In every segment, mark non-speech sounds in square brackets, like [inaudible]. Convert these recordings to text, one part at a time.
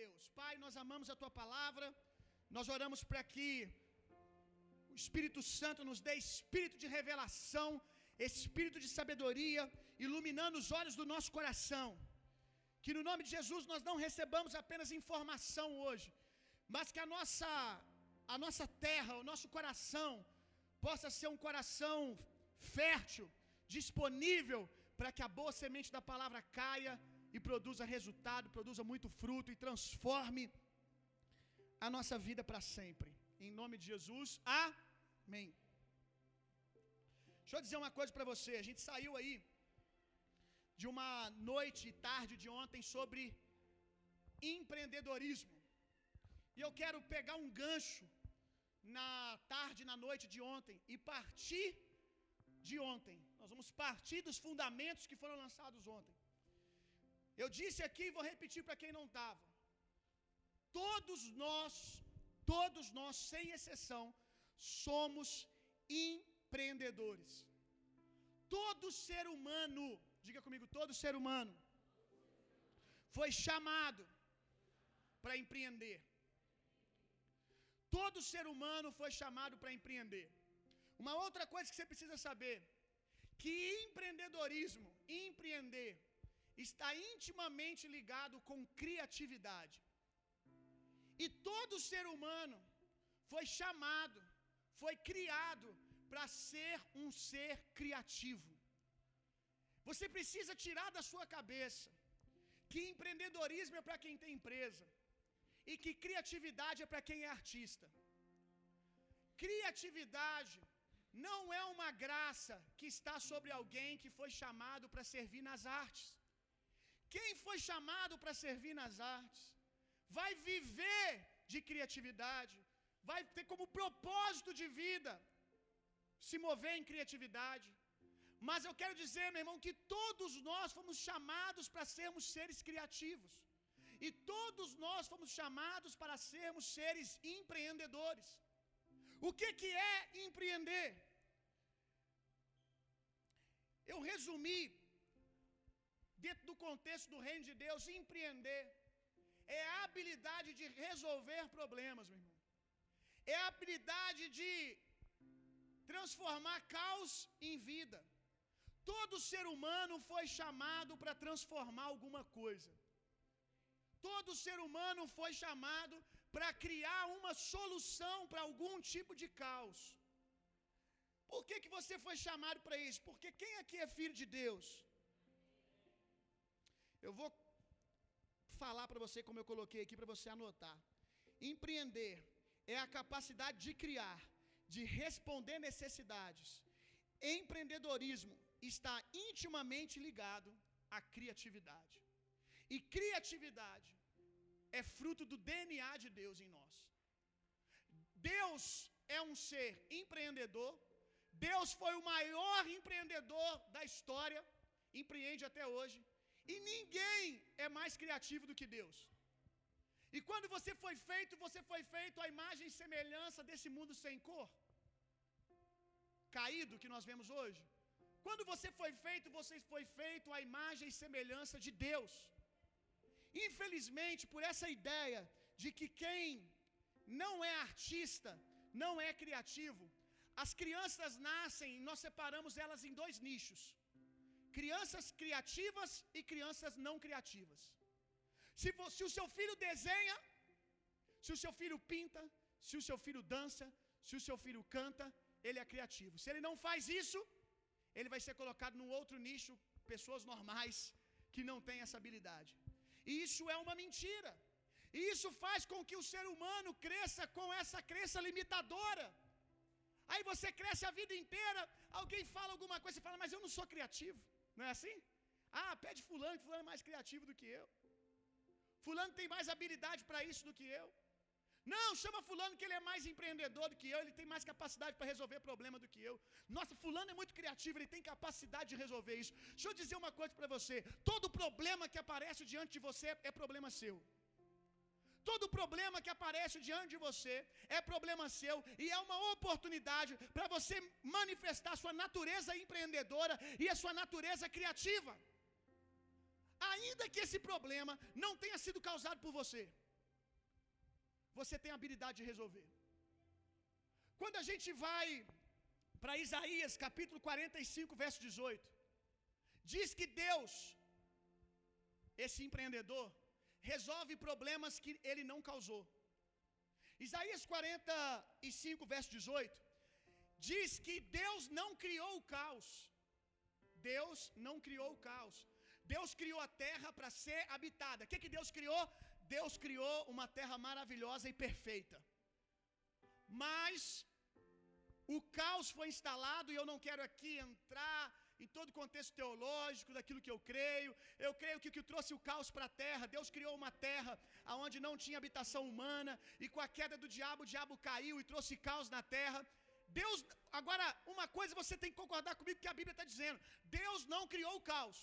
Deus. Pai, nós amamos a tua palavra. Nós oramos para que o Espírito Santo nos dê espírito de revelação, espírito de sabedoria, iluminando os olhos do nosso coração. Que no nome de Jesus nós não recebamos apenas informação hoje, mas que a nossa a nossa terra, o nosso coração possa ser um coração fértil, disponível para que a boa semente da palavra caia e produza resultado, produza muito fruto e transforme a nossa vida para sempre. Em nome de Jesus, amém. Deixa eu dizer uma coisa para você. A gente saiu aí de uma noite e tarde de ontem sobre empreendedorismo. E eu quero pegar um gancho na tarde, na noite de ontem e partir de ontem. Nós vamos partir dos fundamentos que foram lançados ontem. Eu disse aqui e vou repetir para quem não estava. Todos nós, todos nós, sem exceção, somos empreendedores. Todo ser humano, diga comigo, todo ser humano foi chamado para empreender. Todo ser humano foi chamado para empreender. Uma outra coisa que você precisa saber, que empreendedorismo, empreender, está intimamente ligado com criatividade. E todo ser humano foi chamado, foi criado para ser um ser criativo. Você precisa tirar da sua cabeça que empreendedorismo é para quem tem empresa e que criatividade é para quem é artista. Criatividade não é uma graça que está sobre alguém que foi chamado para servir nas artes. Quem foi chamado para servir nas artes vai viver de criatividade, vai ter como propósito de vida se mover em criatividade. Mas eu quero dizer, meu irmão, que todos nós fomos chamados para sermos seres criativos. E todos nós fomos chamados para sermos seres empreendedores. O que que é empreender? Eu resumi dentro do contexto do reino de Deus, empreender é a habilidade de resolver problemas, meu irmão. É a habilidade de transformar caos em vida. Todo ser humano foi chamado para transformar alguma coisa. Todo ser humano foi chamado para criar uma solução para algum tipo de caos. Por que, que você foi chamado para isso? Porque quem aqui é filho de Deus? Eu vou falar para você como eu coloquei aqui para você anotar. Empreender é a capacidade de criar, de responder necessidades. Empreendedorismo está intimamente ligado à criatividade. E criatividade é fruto do DNA de Deus em nós. Deus é um ser empreendedor. Deus foi o maior empreendedor da história, empreende até hoje. E ninguém é mais criativo do que Deus. E quando você foi feito, você foi feito à imagem e semelhança desse mundo sem cor, caído que nós vemos hoje. Quando você foi feito, você foi feito à imagem e semelhança de Deus. Infelizmente, por essa ideia de que quem não é artista, não é criativo, as crianças nascem, nós separamos elas em dois nichos: crianças criativas e crianças não criativas. Se, se o seu filho desenha, se o seu filho pinta, se o seu filho dança, se o seu filho canta, ele é criativo. Se ele não faz isso, ele vai ser colocado num outro nicho, pessoas normais que não têm essa habilidade. E isso é uma mentira. E isso faz com que o ser humano cresça com essa crença limitadora. Aí você cresce a vida inteira, alguém fala alguma coisa, você fala, mas eu não sou criativo. Não é assim? Ah, pede fulano, fulano é mais criativo do que eu. Fulano tem mais habilidade para isso do que eu. Não, chama fulano que ele é mais empreendedor do que eu, ele tem mais capacidade para resolver problema do que eu. Nossa, fulano é muito criativo, ele tem capacidade de resolver isso. Deixa eu dizer uma coisa para você: todo problema que aparece diante de você é problema seu. Todo problema que aparece diante de você é problema seu e é uma oportunidade para você manifestar sua natureza empreendedora e a sua natureza criativa. Ainda que esse problema não tenha sido causado por você. você tem habilidade de resolver. Quando a gente vai para Isaías capítulo 45, verso 18, diz que Deus, esse empreendedor, resolve problemas que ele não causou. Isaías 45, verso 18, diz que Deus não criou o caos. Deus não criou o caos. Deus criou a terra para ser habitada. O que, que Deus criou? Deus criou uma terra maravilhosa e perfeita. Mas o caos foi instalado, e eu não quero aqui entrar em todo o contexto teológico daquilo que eu creio. Eu creio que o que trouxe o caos para a terra, Deus criou uma terra onde não tinha habitação humana, e com a queda do diabo, o diabo caiu e trouxe caos na terra. Deus, agora, uma coisa você tem que concordar comigo que a Bíblia está dizendo: Deus não criou o caos.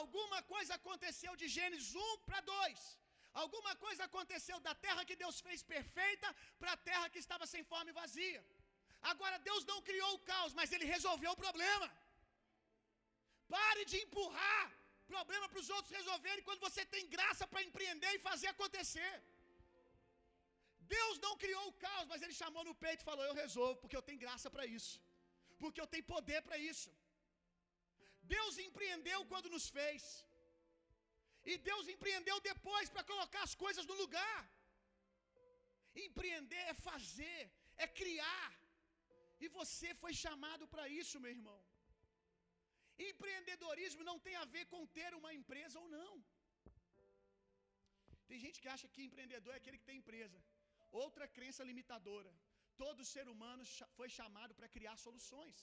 Alguma coisa aconteceu de Gênesis 1 para 2. Alguma coisa aconteceu da terra que Deus fez perfeita para a terra que estava sem forma e vazia. Agora, Deus não criou o caos, mas Ele resolveu o problema. Pare de empurrar problema para os outros resolverem quando você tem graça para empreender e fazer acontecer. Deus não criou o caos, mas Ele chamou no peito e falou: Eu resolvo, porque eu tenho graça para isso, porque eu tenho poder para isso. Deus empreendeu quando nos fez, e Deus empreendeu depois para colocar as coisas no lugar. Empreender é fazer, é criar, e você foi chamado para isso, meu irmão. Empreendedorismo não tem a ver com ter uma empresa ou não. Tem gente que acha que empreendedor é aquele que tem empresa. Outra crença limitadora. Todo ser humano foi chamado para criar soluções,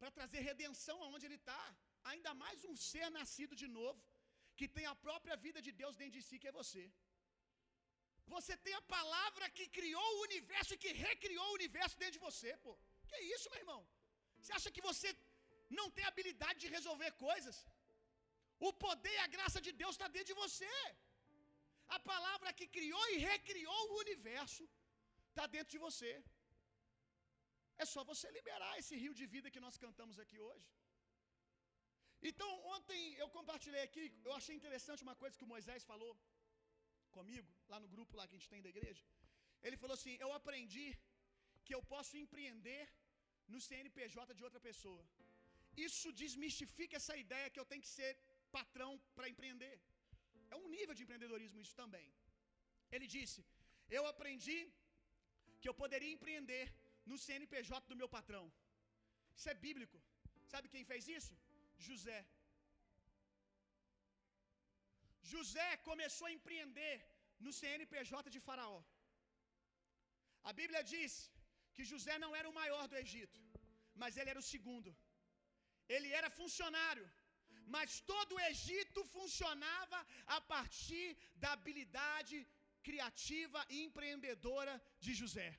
para trazer redenção aonde ele está. Ainda mais um ser nascido de novo, que tem a própria vida de Deus dentro de si, que é você. Você tem a palavra que criou o universo e que recriou o universo dentro de você, pô. Que isso, meu irmão? Você acha que você não tem habilidade de resolver coisas? O poder e a graça de Deus está dentro de você. A palavra que criou e recriou o universo está dentro de você. É só você liberar esse rio de vida que nós cantamos aqui hoje. Então, ontem eu compartilhei aqui, eu achei interessante uma coisa que o Moisés falou comigo, lá no grupo lá que a gente tem da igreja. Ele falou assim: Eu aprendi que eu posso empreender no CNPJ de outra pessoa. Isso desmistifica essa ideia que eu tenho que ser patrão para empreender. É um nível de empreendedorismo isso também. Ele disse: Eu aprendi que eu poderia empreender no CNPJ do meu patrão. Isso é bíblico. Sabe quem fez isso? José. José começou a empreender no CNPJ de Faraó. A Bíblia diz que José não era o maior do Egito, mas ele era o segundo. Ele era funcionário, mas todo o Egito funcionava a partir da habilidade criativa e empreendedora de José.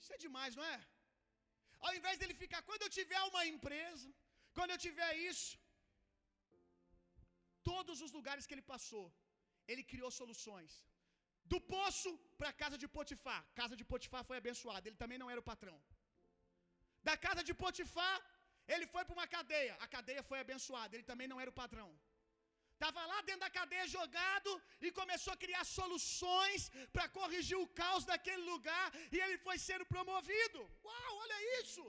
Isso é demais, não é? Ao invés dele ficar, quando eu tiver uma empresa, quando eu tiver isso, todos os lugares que ele passou, ele criou soluções. Do poço para a casa de Potifar. Casa de Potifar foi abençoada. Ele também não era o patrão. Da casa de Potifar, ele foi para uma cadeia. A cadeia foi abençoada. Ele também não era o patrão. Estava lá dentro da cadeia jogado e começou a criar soluções para corrigir o caos daquele lugar. E ele foi sendo promovido. Uau, olha isso!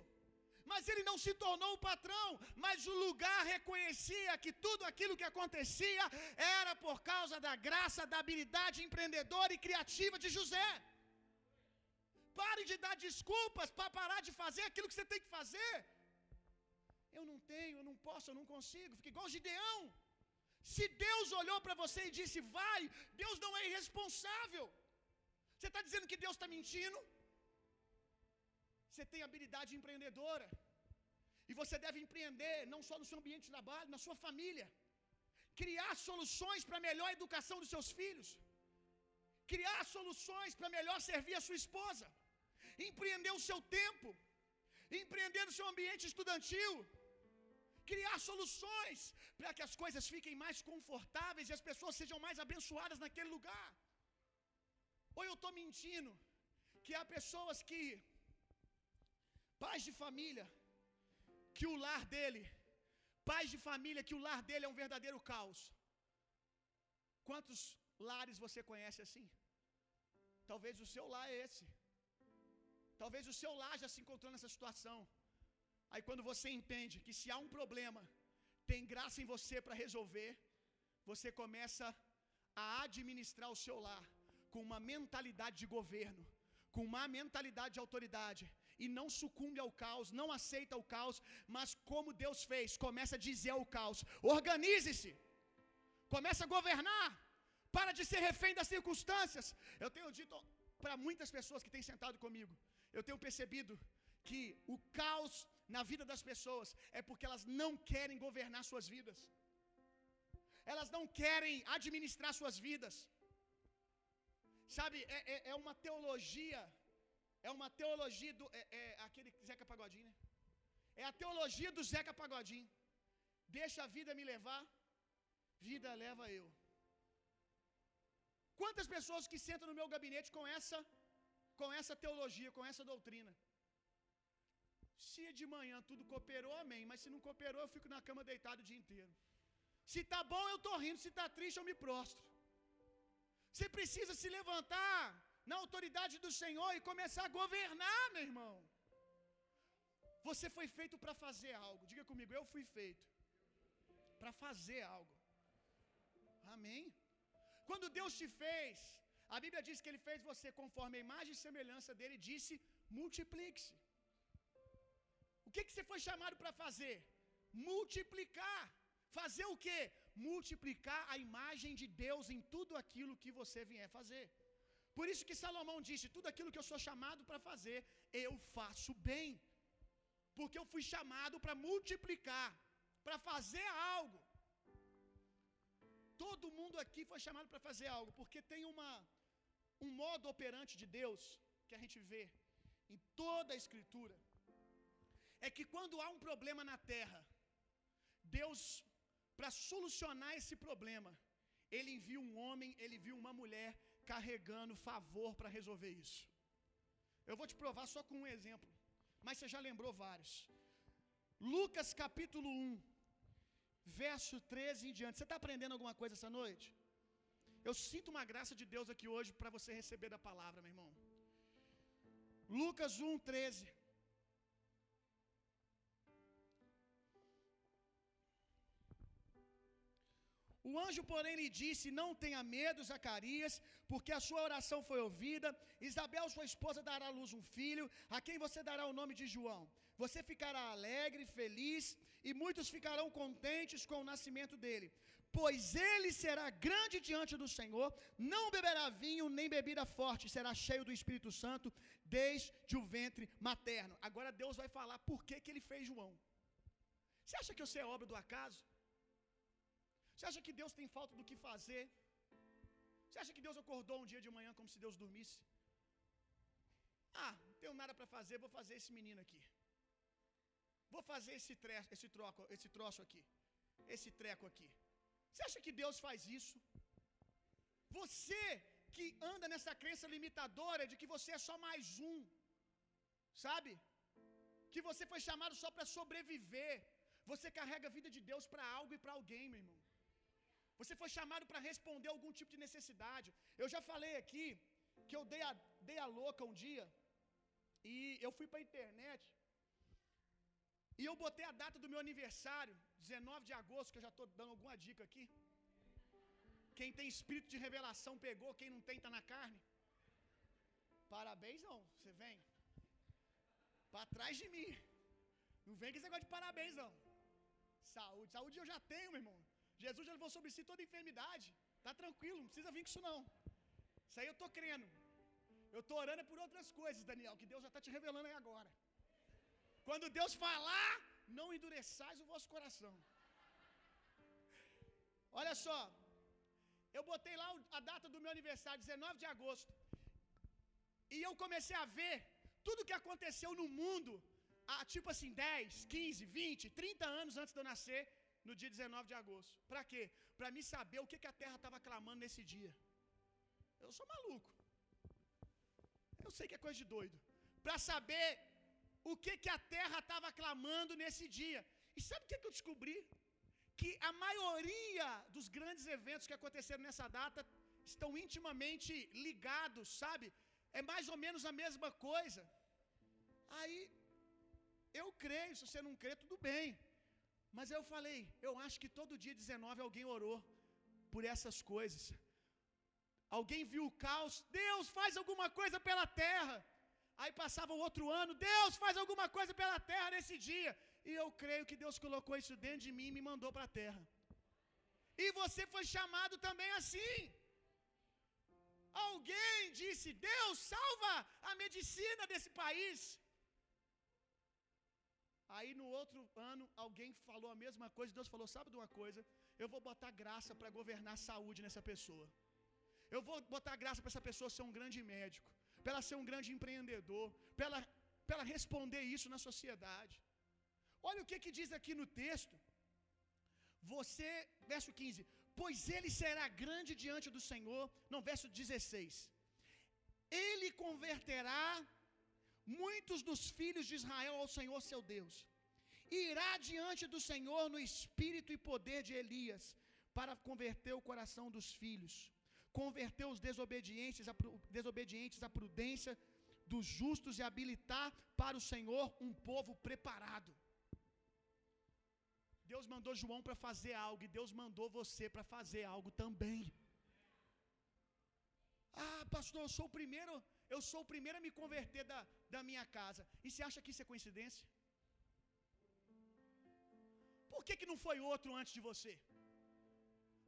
Mas ele não se tornou o patrão, mas o lugar reconhecia que tudo aquilo que acontecia era por causa da graça, da habilidade empreendedora e criativa de José. Pare de dar desculpas para parar de fazer aquilo que você tem que fazer. Eu não tenho, eu não posso, eu não consigo. Fica igual Gideão. Se Deus olhou para você e disse vai, Deus não é irresponsável. Você está dizendo que Deus está mentindo? Você tem habilidade empreendedora. E você deve empreender não só no seu ambiente de trabalho, na sua família. Criar soluções para a melhor educação dos seus filhos. Criar soluções para melhor servir a sua esposa. Empreender o seu tempo. Empreender no seu ambiente estudantil. Criar soluções para que as coisas fiquem mais confortáveis e as pessoas sejam mais abençoadas naquele lugar. Ou eu estou mentindo que há pessoas que Pais de família, que o lar dele, pais de família, que o lar dele é um verdadeiro caos. Quantos lares você conhece assim? Talvez o seu lar é esse. Talvez o seu lar já se encontrou nessa situação. Aí quando você entende que se há um problema, tem graça em você para resolver, você começa a administrar o seu lar com uma mentalidade de governo, com uma mentalidade de autoridade e não sucumbe ao caos, não aceita o caos, mas como Deus fez, começa a dizer ao caos: organize-se, começa a governar, para de ser refém das circunstâncias. Eu tenho dito para muitas pessoas que têm sentado comigo, eu tenho percebido que o caos na vida das pessoas é porque elas não querem governar suas vidas, elas não querem administrar suas vidas. Sabe, é, é, é uma teologia, é uma teologia do. É, é, aquele Zeca Pagodinho, né? É a teologia do Zeca Pagodinho. Deixa a vida me levar, vida leva eu. Quantas pessoas que sentam no meu gabinete com essa com essa teologia, com essa doutrina? Se de manhã tudo cooperou, amém. Mas se não cooperou, eu fico na cama deitado o dia inteiro. Se tá bom, eu tô rindo. Se tá triste, eu me prostro. Você precisa se levantar na autoridade do Senhor e começar a governar, meu irmão. Você foi feito para fazer algo. Diga comigo, eu fui feito para fazer algo. Amém. Quando Deus te fez, a Bíblia diz que Ele fez você conforme a imagem e semelhança dele, disse: multiplique-se. O que, que você foi chamado para fazer? Multiplicar. Fazer o que? Multiplicar a imagem de Deus em tudo aquilo que você vier fazer. Por isso que Salomão disse: tudo aquilo que eu sou chamado para fazer, eu faço bem. Porque eu fui chamado para multiplicar, para fazer algo. Todo mundo aqui foi chamado para fazer algo, porque tem uma um modo operante de Deus que a gente vê em toda a escritura. É que quando há um problema na terra, Deus para solucionar esse problema, ele envia um homem, ele envia uma mulher carregando favor para resolver isso. Eu vou te provar só com um exemplo, mas você já lembrou vários. Lucas capítulo 1, verso 13 em diante. Você está aprendendo alguma coisa essa noite? Eu sinto uma graça de Deus aqui hoje para você receber da palavra, meu irmão. Lucas 1, 13. O anjo, porém, lhe disse: Não tenha medo, Zacarias, porque a sua oração foi ouvida. Isabel, sua esposa, dará à luz um filho, a quem você dará o nome de João. Você ficará alegre, feliz, e muitos ficarão contentes com o nascimento dele, pois ele será grande diante do Senhor, não beberá vinho nem bebida forte, será cheio do Espírito Santo desde o ventre materno. Agora Deus vai falar por que, que ele fez João. Você acha que você é obra do acaso? Você acha que Deus tem falta do que fazer? Você acha que Deus acordou um dia de manhã como se Deus dormisse? Ah, não tenho nada para fazer, vou fazer esse menino aqui. Vou fazer esse, tre esse, troco, esse troço aqui. Esse treco aqui. Você acha que Deus faz isso? Você que anda nessa crença limitadora de que você é só mais um, sabe? Que você foi chamado só para sobreviver. Você carrega a vida de Deus para algo e para alguém, meu irmão. Você foi chamado para responder algum tipo de necessidade. Eu já falei aqui que eu dei a, dei a louca um dia e eu fui para a internet e eu botei a data do meu aniversário, 19 de agosto, que eu já estou dando alguma dica aqui. Quem tem espírito de revelação pegou, quem não tem está na carne. Parabéns não, você vem. Para trás de mim. Não vem com esse negócio de parabéns não. Saúde, saúde eu já tenho, meu irmão. Jesus já levou sobre si toda enfermidade. Tá tranquilo, não precisa vir com isso não. Isso aí eu tô crendo. Eu tô orando por outras coisas, Daniel, que Deus já está te revelando aí agora. Quando Deus falar, não endureçais o vosso coração. Olha só, eu botei lá a data do meu aniversário, 19 de agosto. E eu comecei a ver tudo que aconteceu no mundo, há, tipo assim, 10, 15, 20, 30 anos antes de eu nascer, no dia 19 de agosto. Para quê? Para me saber o que, que a terra estava clamando nesse dia. Eu sou maluco. Eu sei que é coisa de doido. Para saber o que, que a terra estava clamando nesse dia. E sabe o que, que eu descobri? que a maioria dos grandes eventos que aconteceram nessa data estão intimamente ligados, sabe? É mais ou menos a mesma coisa. Aí eu creio, se você não crê, tudo bem. Mas eu falei, eu acho que todo dia 19 alguém orou por essas coisas. Alguém viu o caos, Deus faz alguma coisa pela terra. Aí passava o outro ano, Deus faz alguma coisa pela terra nesse dia. E eu creio que Deus colocou isso dentro de mim e me mandou para a terra. E você foi chamado também assim. Alguém disse: Deus salva a medicina desse país. Aí no outro ano, alguém falou a mesma coisa. Deus falou: Sabe de uma coisa? Eu vou botar graça para governar a saúde nessa pessoa. Eu vou botar graça para essa pessoa ser um grande médico, para ela ser um grande empreendedor, para ela, ela responder isso na sociedade. Olha o que, que diz aqui no texto. Você, verso 15: Pois ele será grande diante do Senhor. Não, verso 16: Ele converterá muitos dos filhos de Israel ao Senhor seu Deus. Irá diante do Senhor no espírito e poder de Elias, para converter o coração dos filhos, converter os desobedientes desobedientes à prudência dos justos e habilitar para o Senhor um povo preparado. Deus mandou João para fazer algo e Deus mandou você para fazer algo também. Ah, pastor, eu sou o primeiro, eu sou o primeiro a me converter da, da minha casa. E você acha que isso é coincidência? Por que, que não foi outro antes de você?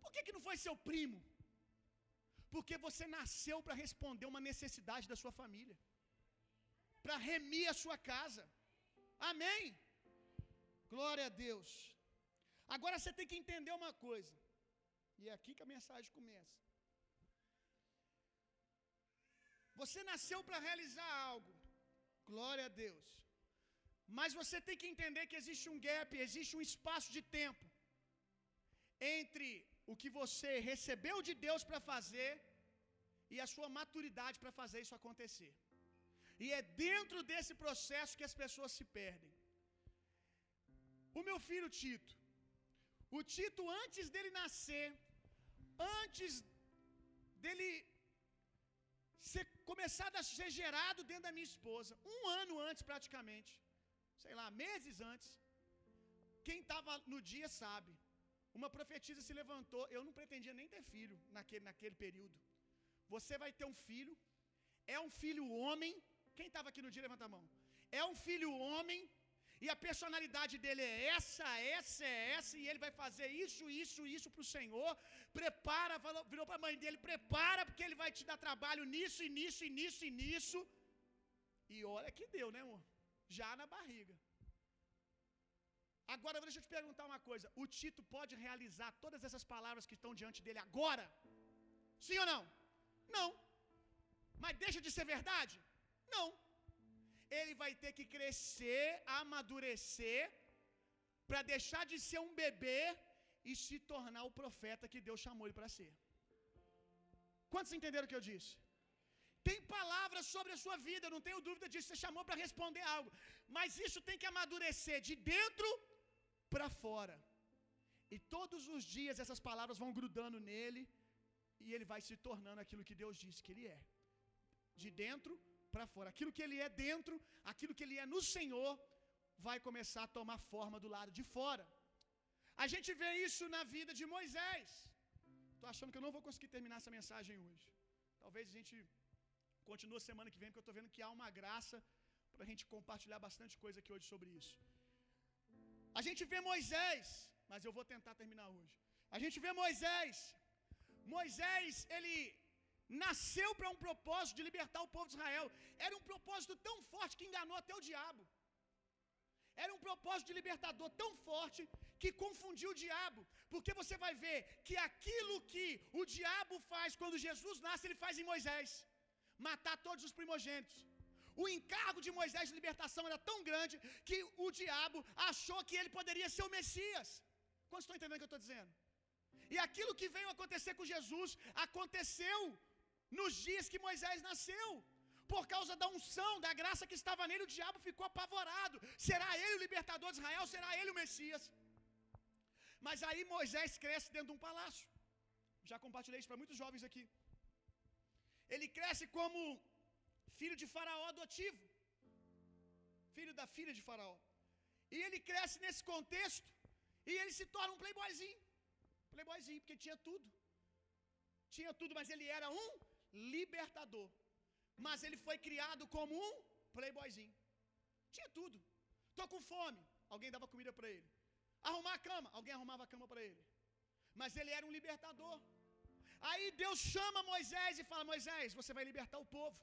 Por que, que não foi seu primo? Porque você nasceu para responder uma necessidade da sua família, para remir a sua casa. Amém? Glória a Deus. Agora você tem que entender uma coisa, e é aqui que a mensagem começa. Você nasceu para realizar algo, glória a Deus. Mas você tem que entender que existe um gap, existe um espaço de tempo entre o que você recebeu de Deus para fazer e a sua maturidade para fazer isso acontecer. E é dentro desse processo que as pessoas se perdem. O meu filho Tito, o Tito, antes dele nascer, antes dele ser, começar a ser gerado dentro da minha esposa, um ano antes praticamente, sei lá, meses antes, quem estava no dia sabe. Uma profetisa se levantou, eu não pretendia nem ter filho naquele, naquele período. Você vai ter um filho, é um filho homem. Quem estava aqui no dia, levanta a mão. É um filho homem, e a personalidade dele é essa, essa, é essa, e ele vai fazer isso, isso, isso para o Senhor. Prepara, falou, virou para a mãe dele: prepara, porque ele vai te dar trabalho nisso, e nisso, e nisso, e nisso. E olha que deu, né, amor? Já na barriga. Agora deixa eu te perguntar uma coisa: o Tito pode realizar todas essas palavras que estão diante dele agora? Sim ou não? Não. Mas deixa de ser verdade? Não ele vai ter que crescer, amadurecer, para deixar de ser um bebê e se tornar o profeta que Deus chamou ele para ser. Quantos entenderam o que eu disse? Tem palavras sobre a sua vida, não tenho dúvida disso. Você chamou para responder algo, mas isso tem que amadurecer de dentro para fora. E todos os dias essas palavras vão grudando nele e ele vai se tornando aquilo que Deus disse que ele é. De dentro para fora. Aquilo que ele é dentro, aquilo que ele é no Senhor, vai começar a tomar forma do lado de fora. A gente vê isso na vida de Moisés. Estou achando que eu não vou conseguir terminar essa mensagem hoje. Talvez a gente continue semana que vem, porque eu estou vendo que há uma graça para a gente compartilhar bastante coisa aqui hoje sobre isso. A gente vê Moisés, mas eu vou tentar terminar hoje. A gente vê Moisés. Moisés, ele nasceu para um propósito de libertar o povo de Israel. Era um propósito tão forte que enganou até o diabo. Era um propósito de libertador tão forte que confundiu o diabo. Porque você vai ver que aquilo que o diabo faz quando Jesus nasce, ele faz em Moisés: matar todos os primogênitos. O encargo de Moisés de libertação era tão grande que o diabo achou que ele poderia ser o Messias. Quantos estão entendendo o que eu estou dizendo? E aquilo que veio acontecer com Jesus aconteceu nos dias que Moisés nasceu. Por causa da unção, da graça que estava nele, o diabo ficou apavorado. Será ele o libertador de Israel? Será ele o Messias? Mas aí Moisés cresce dentro de um palácio. Já compartilhei isso para muitos jovens aqui. Ele cresce como filho de Faraó adotivo, filho da filha de Faraó. E ele cresce nesse contexto e ele se torna um playboyzinho. Playboyzinho, porque tinha tudo. Tinha tudo, mas ele era um libertador. Mas ele foi criado como um playboyzinho. Tinha tudo. Tô com fome, alguém dava comida para ele. Arrumar a cama, alguém arrumava a cama para ele. Mas ele era um libertador. Aí Deus chama Moisés e fala: Moisés, você vai libertar o povo.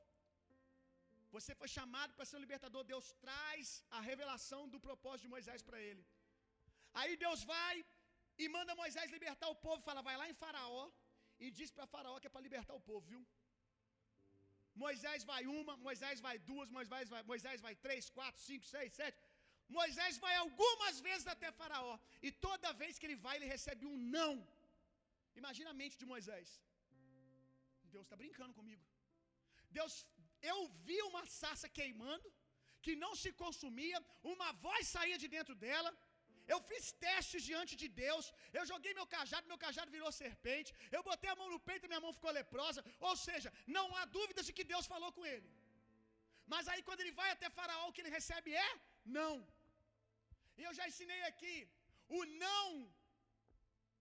Você foi chamado para ser um libertador. Deus traz a revelação do propósito de Moisés para ele. Aí Deus vai e manda Moisés libertar o povo. Fala, vai lá em Faraó e diz para Faraó que é para libertar o povo, viu? Moisés vai uma, Moisés vai duas, Moisés vai, Moisés vai três, quatro, cinco, seis, sete. Moisés vai algumas vezes até Faraó. E toda vez que ele vai, ele recebe um não. Imagina a mente de Moisés. Deus está brincando comigo. Deus, eu vi uma sarça queimando, que não se consumia, uma voz saía de dentro dela. Eu fiz testes diante de Deus. Eu joguei meu cajado, meu cajado virou serpente. Eu botei a mão no peito minha mão ficou leprosa. Ou seja, não há dúvidas de que Deus falou com ele. Mas aí quando ele vai até Faraó, o que ele recebe é não. E eu já ensinei aqui, o não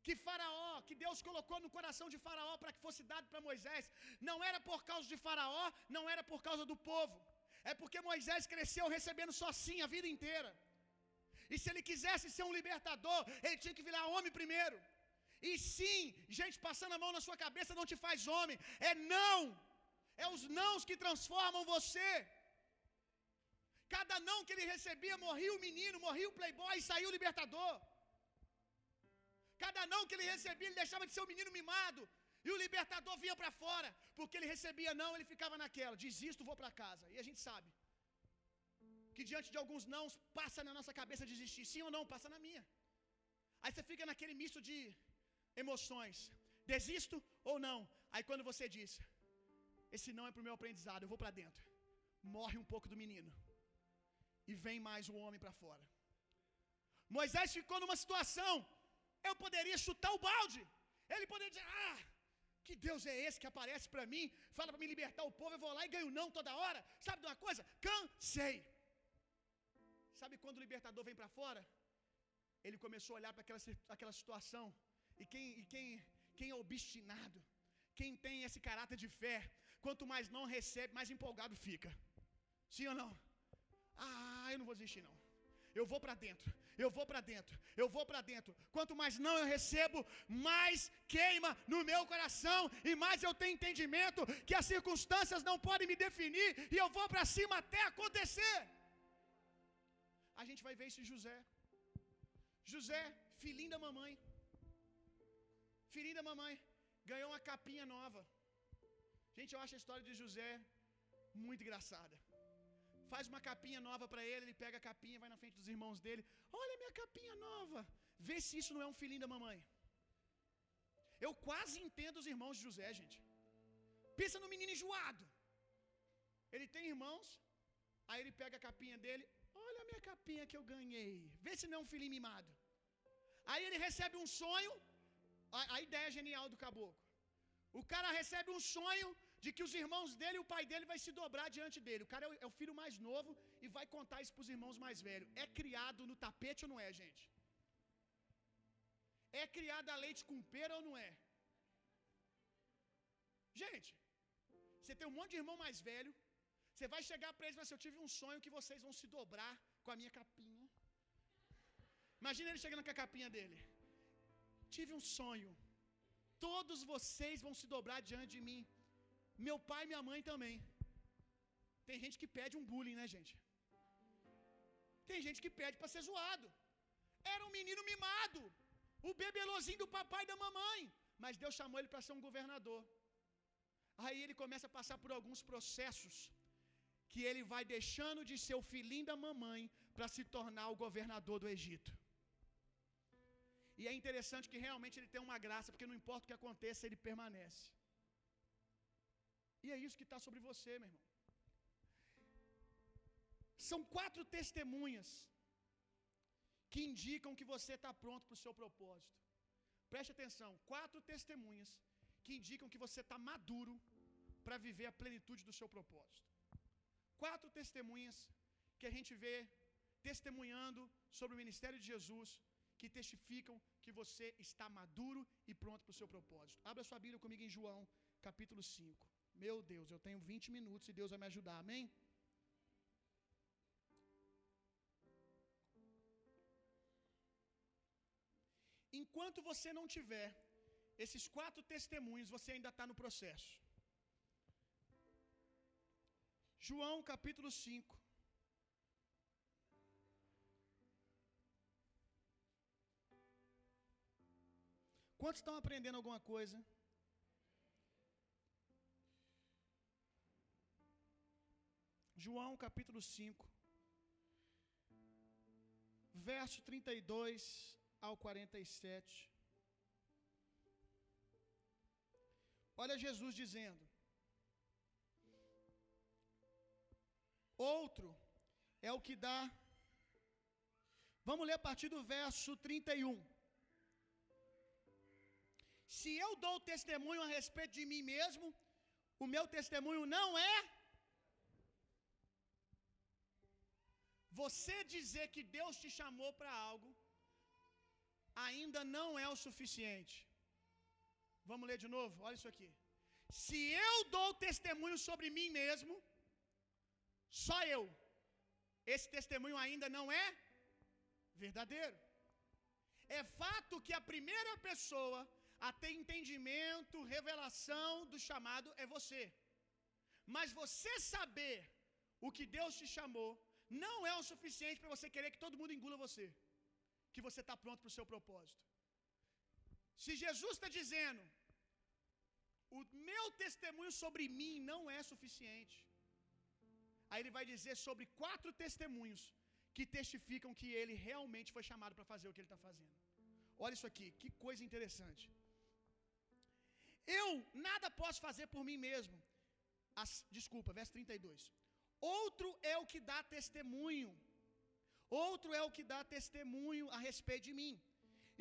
que Faraó, que Deus colocou no coração de Faraó para que fosse dado para Moisés, não era por causa de Faraó, não era por causa do povo. É porque Moisés cresceu recebendo só sim a vida inteira. E se ele quisesse ser um libertador, ele tinha que virar homem primeiro. E sim, gente passando a mão na sua cabeça não te faz homem. É não. É os nãos que transformam você. Cada não que ele recebia, morria o menino, morria o playboy e saiu o libertador. Cada não que ele recebia, ele deixava de ser um menino mimado. E o libertador vinha para fora, porque ele recebia não, ele ficava naquela, desisto, vou para casa. E a gente sabe que diante de alguns não passa na nossa cabeça desistir, sim ou não, passa na minha. Aí você fica naquele misto de emoções, desisto ou não. Aí quando você diz, esse não é pro meu aprendizado, eu vou para dentro. Morre um pouco do menino e vem mais o homem para fora. Moisés ficou numa situação, eu poderia chutar o balde. Ele poderia dizer: "Ah, que Deus é esse que aparece para mim, fala para me libertar o povo, eu vou lá e ganho não toda hora". Sabe de uma coisa? Cansei. Sabe quando o libertador vem para fora? Ele começou a olhar para aquela, aquela situação. E quem, e quem, quem é obstinado, quem tem esse caráter de fé, quanto mais não recebe, mais empolgado fica. Sim ou não? Ah, eu não vou desistir não. Eu vou para dentro. Eu vou para dentro. Eu vou para dentro. Quanto mais não eu recebo, mais queima no meu coração e mais eu tenho entendimento que as circunstâncias não podem me definir e eu vou para cima até acontecer. A gente vai ver isso em José. José, filhinho da mamãe. Filhinho da mamãe. Ganhou uma capinha nova. Gente, eu acho a história de José muito engraçada. Faz uma capinha nova para ele, ele pega a capinha, vai na frente dos irmãos dele. Olha minha capinha nova. Vê se isso não é um filhinho da mamãe. Eu quase entendo os irmãos de José, gente. Pensa no menino enjoado. Ele tem irmãos, aí ele pega a capinha dele. Minha capinha que eu ganhei. Vê se não é um filhinho mimado. Aí ele recebe um sonho. A, a ideia genial do caboclo. O cara recebe um sonho de que os irmãos dele e o pai dele vai se dobrar diante dele. O cara é o, é o filho mais novo e vai contar isso para os irmãos mais velhos. É criado no tapete ou não é, gente? É criado a leite com pera ou não é? Gente, você tem um monte de irmão mais velho. Você vai chegar para eles e dizer: Eu tive um sonho que vocês vão se dobrar com a minha capinha. Imagina ele chegando com a capinha dele. Tive um sonho. Todos vocês vão se dobrar diante de mim. Meu pai e minha mãe também. Tem gente que pede um bullying, né, gente? Tem gente que pede para ser zoado. Era um menino mimado, o bebelozinho do papai e da mamãe, mas Deus chamou ele para ser um governador. Aí ele começa a passar por alguns processos que ele vai deixando de ser o filhinho da mamãe para se tornar o governador do Egito. E é interessante que realmente ele tem uma graça, porque não importa o que aconteça, ele permanece. E é isso que está sobre você, meu irmão. São quatro testemunhas que indicam que você está pronto para o seu propósito. Preste atenção: quatro testemunhas que indicam que você está maduro para viver a plenitude do seu propósito. Quatro testemunhas que a gente vê testemunhando sobre o ministério de Jesus, que testificam que você está maduro e pronto para o seu propósito. Abra sua Bíblia comigo em João, capítulo 5. Meu Deus, eu tenho 20 minutos e Deus vai me ajudar, amém? Enquanto você não tiver esses quatro testemunhos, você ainda está no processo. João capítulo 5. Quantos estão aprendendo alguma coisa? João capítulo 5, verso 32 ao 47. Olha Jesus dizendo: Outro é o que dá. Vamos ler a partir do verso 31. Se eu dou testemunho a respeito de mim mesmo, o meu testemunho não é. Você dizer que Deus te chamou para algo, ainda não é o suficiente. Vamos ler de novo? Olha isso aqui. Se eu dou testemunho sobre mim mesmo, só eu, esse testemunho ainda não é verdadeiro. É fato que a primeira pessoa a ter entendimento, revelação do chamado é você. Mas você saber o que Deus te chamou não é o suficiente para você querer que todo mundo engula você, que você está pronto para o seu propósito. Se Jesus está dizendo, o meu testemunho sobre mim não é suficiente, aí ele vai dizer sobre quatro testemunhos que testificam que ele realmente foi chamado para fazer o que ele está fazendo. Olha isso aqui, que coisa interessante. Eu nada posso fazer por mim mesmo. As, desculpa, verso 32. Outro é o que dá testemunho. Outro é o que dá testemunho a respeito de mim.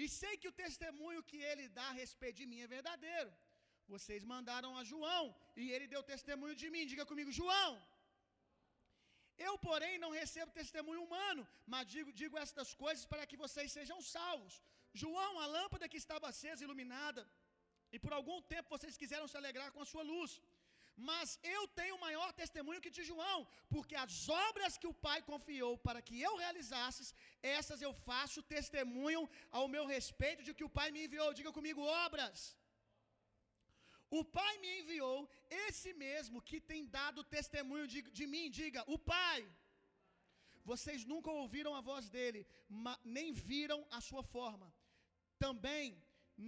E sei que o testemunho que ele dá a respeito de mim é verdadeiro. Vocês mandaram a João e ele deu testemunho de mim. Diga comigo, João. Eu, porém, não recebo testemunho humano, mas digo, digo estas coisas para que vocês sejam salvos. João, a lâmpada que estava acesa, iluminada, e por algum tempo vocês quiseram se alegrar com a sua luz. Mas eu tenho maior testemunho que de João, porque as obras que o Pai confiou para que eu realizasse, essas eu faço testemunho ao meu respeito de que o Pai me enviou. Diga comigo, obras. O Pai me enviou, esse mesmo que tem dado testemunho de, de mim, diga, o Pai. Vocês nunca ouviram a voz dele, nem viram a sua forma. Também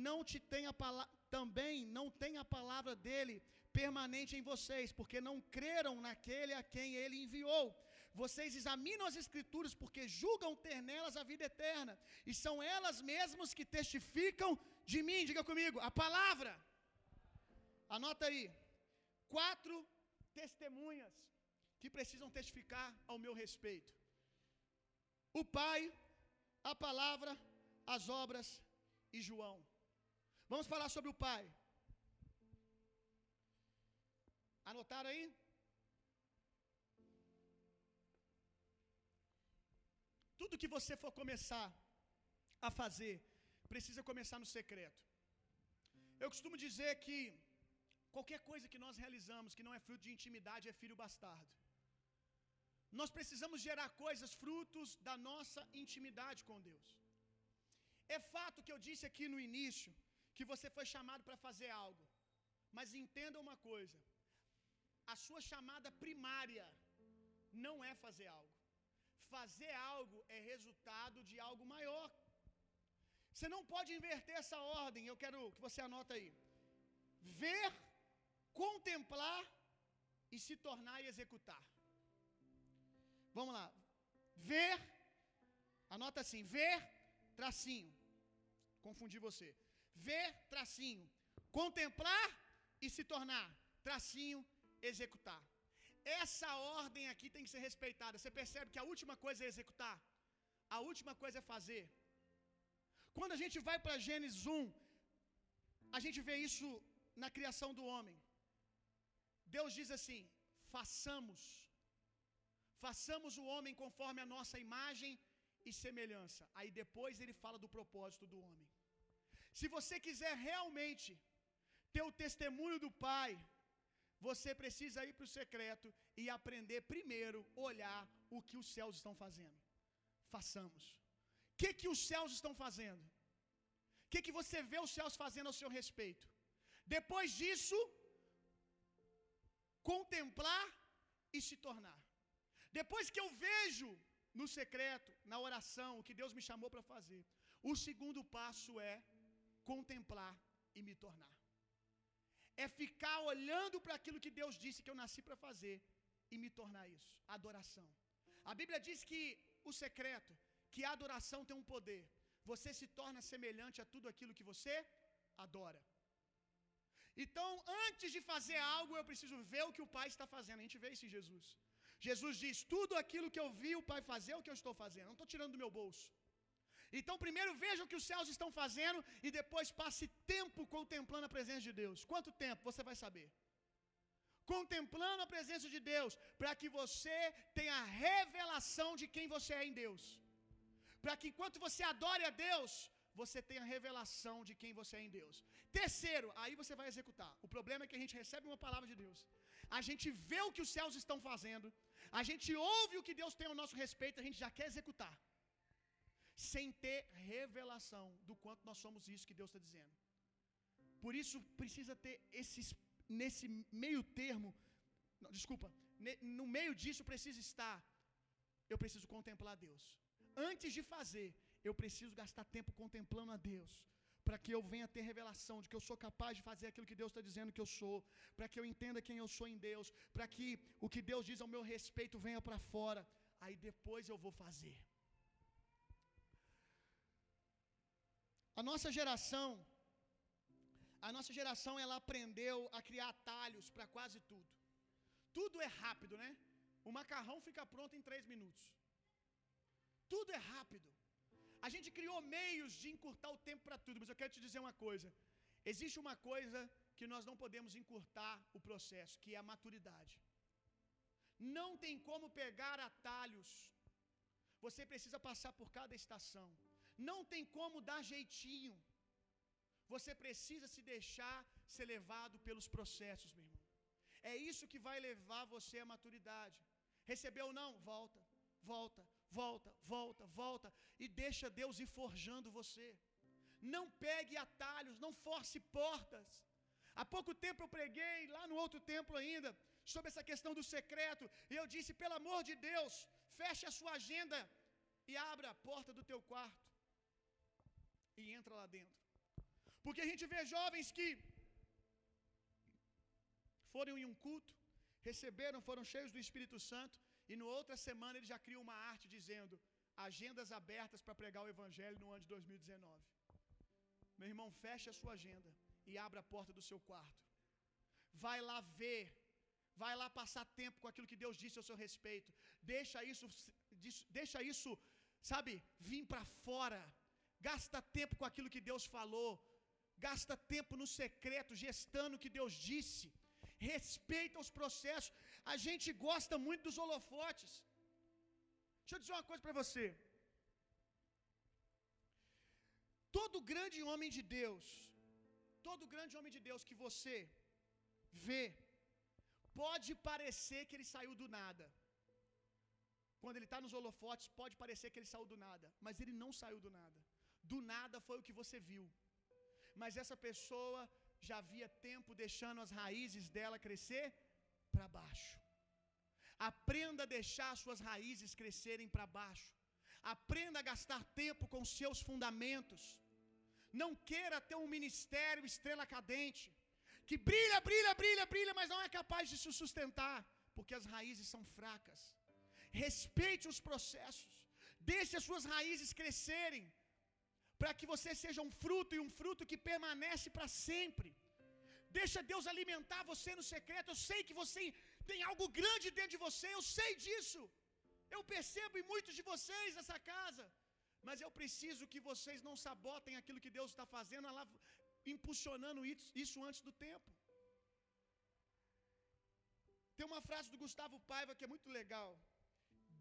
não te tem a palavra também não tem a palavra dele permanente em vocês, porque não creram naquele a quem ele enviou. Vocês examinam as Escrituras porque julgam ter nelas a vida eterna, e são elas mesmas que testificam de mim. Diga comigo, a palavra. Anota aí, quatro testemunhas que precisam testificar ao meu respeito: o Pai, a palavra, as obras e João. Vamos falar sobre o Pai. Anotaram aí? Tudo que você for começar a fazer, precisa começar no secreto. Eu costumo dizer que qualquer coisa que nós realizamos que não é fruto de intimidade é filho bastardo. Nós precisamos gerar coisas frutos da nossa intimidade com Deus. É fato que eu disse aqui no início que você foi chamado para fazer algo. Mas entenda uma coisa: a sua chamada primária não é fazer algo. Fazer algo é resultado de algo maior. Você não pode inverter essa ordem. Eu quero que você anota aí. Ver, contemplar e se tornar e executar. Vamos lá. Ver, anota assim, ver, tracinho. Confundi você. Ver, tracinho. Contemplar e se tornar. Tracinho, executar. Essa ordem aqui tem que ser respeitada. Você percebe que a última coisa é executar. a última coisa é fazer. Quando a gente vai para Gênesis 1, a gente vê isso na criação do homem. Deus diz assim: façamos, façamos o homem conforme a nossa imagem e semelhança. Aí depois ele fala do propósito do homem. Se você quiser realmente ter o testemunho do Pai, você precisa ir para o secreto e aprender primeiro olhar o que os céus estão fazendo. Façamos. O que, que os céus estão fazendo? O que, que você vê os céus fazendo ao seu respeito? Depois disso, contemplar e se tornar. Depois que eu vejo no secreto, na oração, o que Deus me chamou para fazer, o segundo passo é contemplar e me tornar. É ficar olhando para aquilo que Deus disse que eu nasci para fazer e me tornar isso. Adoração. A Bíblia diz que o secreto, que a adoração tem um poder. Você se torna semelhante a tudo aquilo que você adora. Então, antes de fazer algo, eu preciso ver o que o Pai está fazendo. A gente vê isso em Jesus. Jesus diz: Tudo aquilo que eu vi o Pai fazer é o que eu estou fazendo. Não estou tirando do meu bolso. Então, primeiro veja o que os céus estão fazendo e depois passe tempo contemplando a presença de Deus. Quanto tempo? Você vai saber. Contemplando a presença de Deus, para que você tenha a revelação de quem você é em Deus. Para que enquanto você adore a Deus, você tenha a revelação de quem você é em Deus. Terceiro, aí você vai executar. O problema é que a gente recebe uma palavra de Deus, a gente vê o que os céus estão fazendo, a gente ouve o que Deus tem ao nosso respeito, a gente já quer executar sem ter revelação do quanto nós somos isso que Deus está dizendo. Por isso precisa ter esses nesse meio termo, não, desculpa, no meio disso precisa estar. Eu preciso contemplar Deus. Antes de fazer, eu preciso gastar tempo contemplando a Deus, para que eu venha ter revelação de que eu sou capaz de fazer aquilo que Deus está dizendo que eu sou, para que eu entenda quem eu sou em Deus, para que o que Deus diz ao meu respeito venha para fora. Aí depois eu vou fazer. A nossa geração, a nossa geração ela aprendeu a criar atalhos para quase tudo. Tudo é rápido, né? O macarrão fica pronto em três minutos. Tudo é rápido. A gente criou meios de encurtar o tempo para tudo, mas eu quero te dizer uma coisa. Existe uma coisa que nós não podemos encurtar o processo, que é a maturidade. Não tem como pegar atalhos. Você precisa passar por cada estação. Não tem como dar jeitinho. Você precisa se deixar ser levado pelos processos, meu irmão. É isso que vai levar você à maturidade. Recebeu ou não? Volta, volta, volta, volta, volta e deixa Deus ir forjando você. Não pegue atalhos, não force portas. Há pouco tempo eu preguei lá no outro templo ainda sobre essa questão do secreto, e eu disse: pelo amor de Deus, feche a sua agenda e abra a porta do teu quarto e entra lá dentro. Porque a gente vê jovens que foram em um culto, receberam, foram cheios do Espírito Santo, e no outra semana ele já cria uma arte dizendo: agendas abertas para pregar o Evangelho no ano de 2019. Meu irmão, feche a sua agenda e abra a porta do seu quarto. Vai lá ver, vai lá passar tempo com aquilo que Deus disse ao seu respeito. Deixa isso, deixa isso, sabe, vir para fora. Gasta tempo com aquilo que Deus falou. Gasta tempo no secreto, gestando o que Deus disse. Respeita os processos. A gente gosta muito dos holofotes. Deixa eu dizer uma coisa para você. Todo grande homem de Deus, todo grande homem de Deus que você vê, pode parecer que ele saiu do nada. Quando ele está nos holofotes, pode parecer que ele saiu do nada, mas ele não saiu do nada. Do nada foi o que você viu. Mas essa pessoa já havia tempo deixando as raízes dela crescer para baixo. Aprenda a deixar suas raízes crescerem para baixo. Aprenda a gastar tempo com seus fundamentos. Não queira ter um ministério estrela cadente que brilha, brilha, brilha, brilha, mas não é capaz de se sustentar, porque as raízes são fracas. Respeite os processos. Deixe as suas raízes crescerem para que você seja um fruto e um fruto que permanece para sempre. Deixa Deus alimentar você no secreto. Eu sei que você tem algo grande dentro de você, eu sei disso. Eu percebo em muitos de vocês nessa casa Mas eu preciso que vocês não sabotem aquilo que Deus está fazendo, impulsionando isso antes do tempo. Tem uma frase do Gustavo Paiva que é muito legal.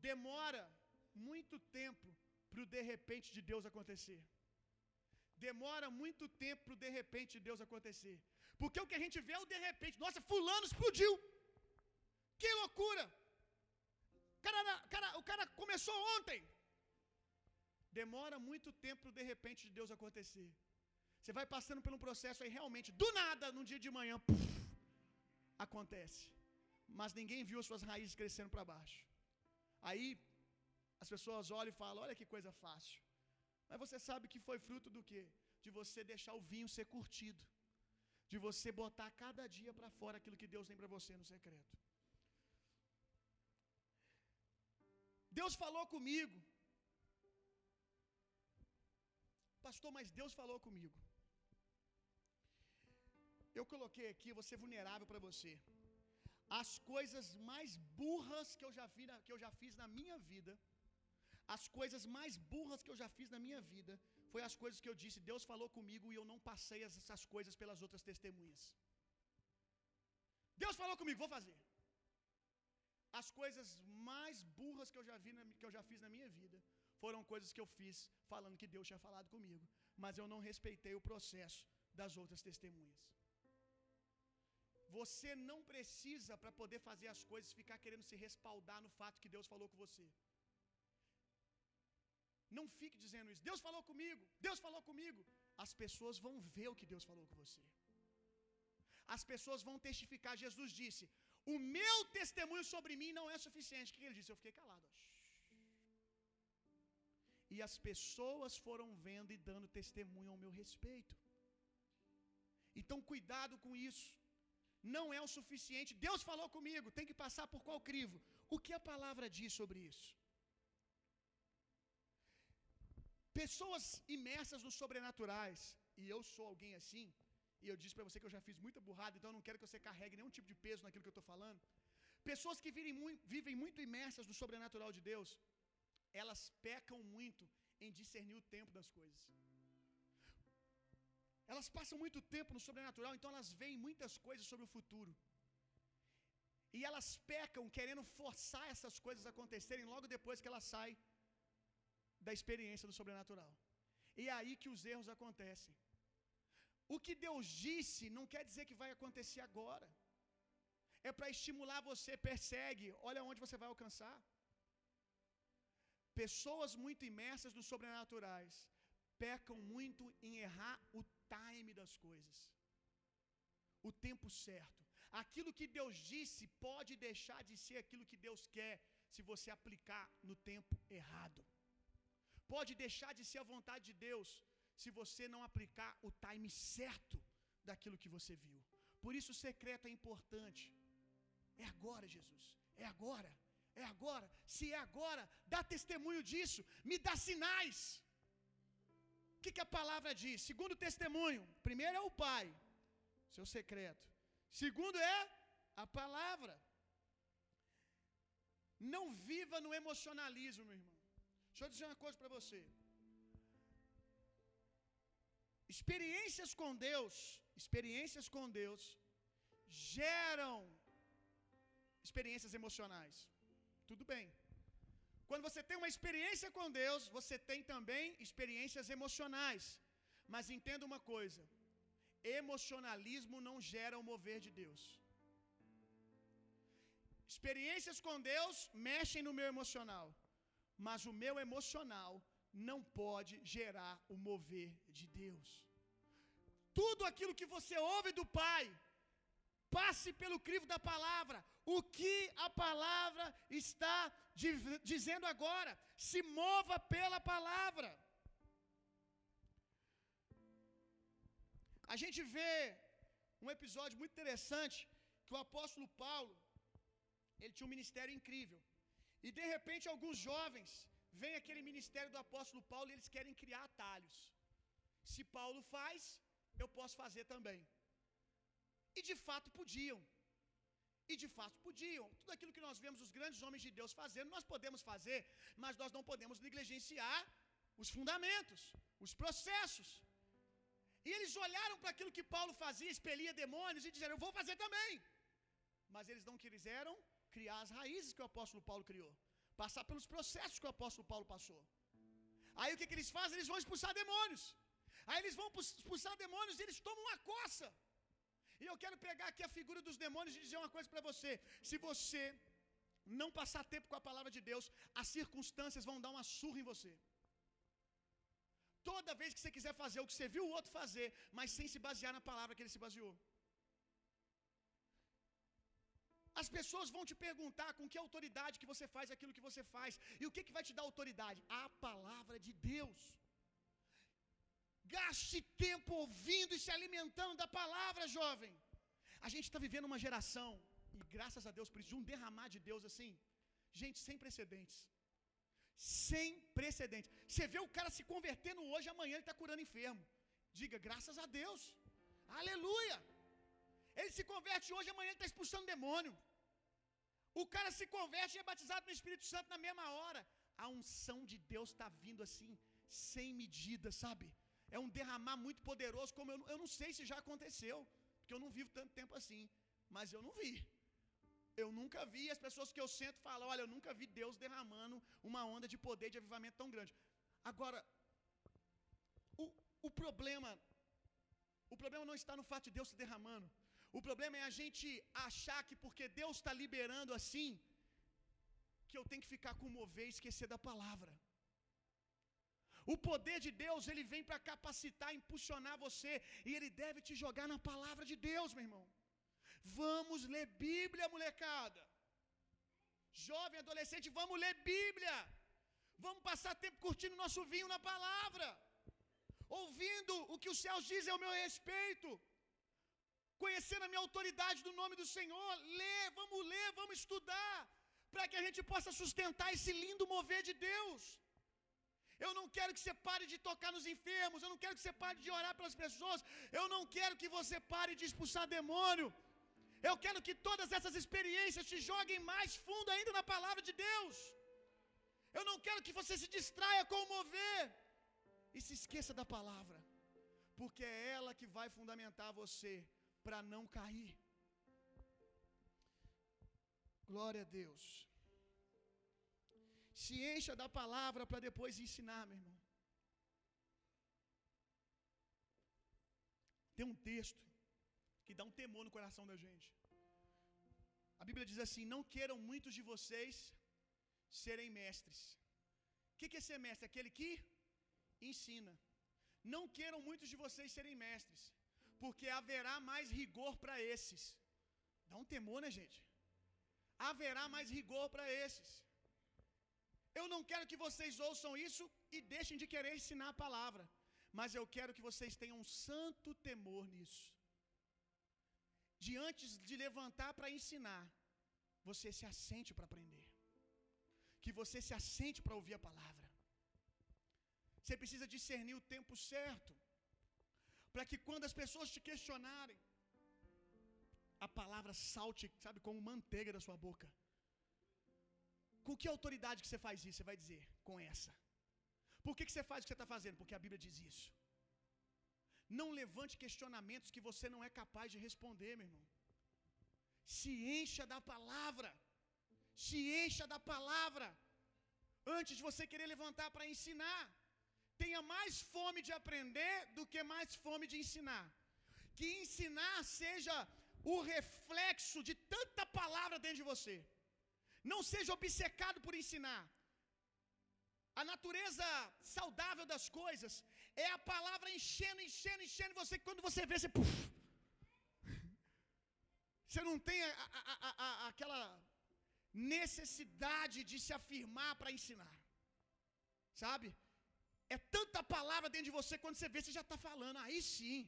Demora muito tempo para o de repente de Deus acontecer. Demora muito tempo para o de repente de Deus acontecer. Porque o que a gente vê é o de repente. Nossa, fulano explodiu. Que loucura! Cara, cara, o cara começou ontem. Demora muito tempo para de repente de Deus acontecer. Você vai passando por um processo aí realmente, do nada, num dia de manhã, puff, acontece. Mas ninguém viu as suas raízes crescendo para baixo. Aí as pessoas olham e falam: Olha que coisa fácil. Mas você sabe que foi fruto do quê? De você deixar o vinho ser curtido. De você botar cada dia para fora aquilo que Deus tem para você no secreto. Deus falou comigo. Pastor, mas Deus falou comigo. Eu coloquei aqui, vou ser vulnerável para você. As coisas mais burras que eu já vi, que eu já fiz na minha vida, as coisas mais burras que eu já fiz na minha vida, foi as coisas que eu disse, Deus falou comigo e eu não passei essas coisas pelas outras testemunhas. Deus falou comigo, vou fazer. As coisas mais burras que eu já vi na, que eu já fiz na minha vida foram coisas que eu fiz falando que Deus tinha falado comigo, mas eu não respeitei o processo das outras testemunhas. Você não precisa para poder fazer as coisas ficar querendo se respaldar no fato que Deus falou com você. Não fique dizendo isso. Deus falou comigo. Deus falou comigo. As pessoas vão ver o que Deus falou com você. As pessoas vão testificar. Jesus disse: O meu testemunho sobre mim não é suficiente. O que ele disse? Eu fiquei calado. E as pessoas foram vendo e dando testemunho ao meu respeito. Então, cuidado com isso. Não é o suficiente. Deus falou comigo, tem que passar por qual crivo? O que a palavra diz sobre isso? Pessoas imersas nos sobrenaturais, e eu sou alguém assim, e eu disse para você que eu já fiz muita burrada, então eu não quero que você carregue nenhum tipo de peso naquilo que eu estou falando. Pessoas que vivem vivem muito imersas no sobrenatural de Deus, elas pecam muito em discernir o tempo das coisas. Elas passam muito tempo no sobrenatural, então elas veem muitas coisas sobre o futuro. E elas pecam querendo forçar essas coisas a acontecerem logo depois que elas saem da experiência do sobrenatural. E é aí que os erros acontecem. O que Deus disse não quer dizer que vai acontecer agora. É para estimular você, persegue, olha onde você vai alcançar. Pessoas muito imersas nos sobrenaturais pecam muito em errar o time das coisas. O tempo certo. Aquilo que Deus disse pode deixar de ser aquilo que Deus quer se você aplicar no tempo errado pode deixar de ser a vontade de Deus se você não aplicar o time certo daquilo que você viu. Por isso o secreto é importante. É agora, Jesus. É agora. É agora. Se é agora, dá testemunho disso. Me dá sinais. O que, que a palavra diz? Segundo testemunho, primeiro é o Pai, seu secreto. Segundo é a palavra. Não viva no emocionalismo, meu irmão. Deixa eu dizer uma coisa para você. Experiências com Deus, experiências com Deus geram experiências emocionais. Tudo bem. Quando você tem uma experiência com Deus, você tem também experiências emocionais. Mas entenda uma coisa: emocionalismo não gera o mover de Deus. Experiências com Deus mexem no meu emocional mas o meu emocional não pode gerar o mover de Deus. Tudo aquilo que você ouve do Pai, passe pelo crivo da palavra. O que a palavra está dizendo agora? Se mova pela palavra. A gente vê um episódio muito interessante que o apóstolo Paulo, ele tinha um ministério incrível. E de repente alguns jovens vem aquele ministério do apóstolo Paulo e eles querem criar atalhos. Se Paulo faz, eu posso fazer também. E de fato podiam. E de fato podiam. Tudo aquilo que nós vemos os grandes homens de Deus fazendo, nós podemos fazer, mas nós não podemos negligenciar os fundamentos, os processos. E eles olharam para aquilo que Paulo fazia, expelia demônios, e disseram: Eu vou fazer também. Mas eles não quiseram criar as raízes que o apóstolo Paulo criou, passar pelos processos que o apóstolo Paulo passou. Aí o que, que eles fazem? Eles vão expulsar demônios. Aí eles vão expulsar demônios e eles tomam uma coça. E eu quero pegar aqui a figura dos demônios e dizer uma coisa para você: se você não passar tempo com a palavra de Deus, as circunstâncias vão dar uma surra em você. Toda vez que você quiser fazer o que você viu o outro fazer, mas sem se basear na palavra que ele se baseou. As pessoas vão te perguntar com que autoridade que você faz aquilo que você faz. E o que, que vai te dar autoridade? A palavra de Deus. Gaste tempo ouvindo e se alimentando da palavra, jovem. A gente está vivendo uma geração, e graças a Deus por isso, de um derramar de Deus assim, gente, sem precedentes. Sem precedentes. Você vê o cara se convertendo hoje, amanhã ele está curando enfermo. Diga, graças a Deus. Aleluia. Ele se converte hoje, amanhã ele está expulsando demônio. O cara se converte e é batizado no Espírito Santo na mesma hora. A unção de Deus está vindo assim, sem medida, sabe? É um derramar muito poderoso, como eu, eu não sei se já aconteceu, porque eu não vivo tanto tempo assim, mas eu não vi. Eu nunca vi as pessoas que eu sento falam: Olha, eu nunca vi Deus derramando uma onda de poder de avivamento tão grande. Agora, o, o problema, o problema não está no fato de Deus se derramando. O problema é a gente achar que porque Deus está liberando assim, que eu tenho que ficar com mover e esquecer da palavra. O poder de Deus, ele vem para capacitar, impulsionar você, e ele deve te jogar na palavra de Deus, meu irmão. Vamos ler Bíblia, molecada. Jovem, adolescente, vamos ler Bíblia. Vamos passar tempo curtindo nosso vinho na palavra. Ouvindo o que os céus dizem ao meu respeito. Conhecendo a minha autoridade do nome do Senhor. Ler, vamos ler, vamos estudar. Para que a gente possa sustentar esse lindo mover de Deus. Eu não quero que você pare de tocar nos enfermos. Eu não quero que você pare de orar pelas pessoas. Eu não quero que você pare de expulsar demônio. Eu quero que todas essas experiências te joguem mais fundo ainda na palavra de Deus. Eu não quero que você se distraia com o mover e se esqueça da palavra, porque é ela que vai fundamentar você para não cair. Glória a Deus. Se encha da palavra para depois ensinar, meu irmão. Tem um texto que dá um temor no coração da gente. A Bíblia diz assim: Não queiram muitos de vocês serem mestres. O que, que é ser mestre? Aquele que ensina. Não queiram muitos de vocês serem mestres, porque haverá mais rigor para esses. Dá um temor, né, gente? Haverá mais rigor para esses. Eu não quero que vocês ouçam isso e deixem de querer ensinar a palavra, mas eu quero que vocês tenham um santo temor nisso de antes de levantar para ensinar, você se assente para aprender. Que você se assente para ouvir a palavra. Você precisa discernir o tempo certo. Para que quando as pessoas te questionarem, a palavra salte, sabe, como manteiga da sua boca. Com que autoridade que você faz isso? Você vai dizer, com essa. Por que, que você faz o que você está fazendo? Porque a Bíblia diz isso. Não levante questionamentos que você não é capaz de responder, meu irmão. Se encha da palavra. Se encha da palavra. Antes de você querer levantar para ensinar. Tenha mais fome de aprender do que mais fome de ensinar. Que ensinar seja o reflexo de tanta palavra dentro de você. Não seja obcecado por ensinar. A natureza saudável das coisas é a palavra enchendo, enchendo, enchendo você. Quando você vê, você. Puff, [laughs] você não tem a, a, a, aquela necessidade de se afirmar para ensinar. Sabe? É tanta palavra dentro de você, quando você vê, você já está falando. Aí sim.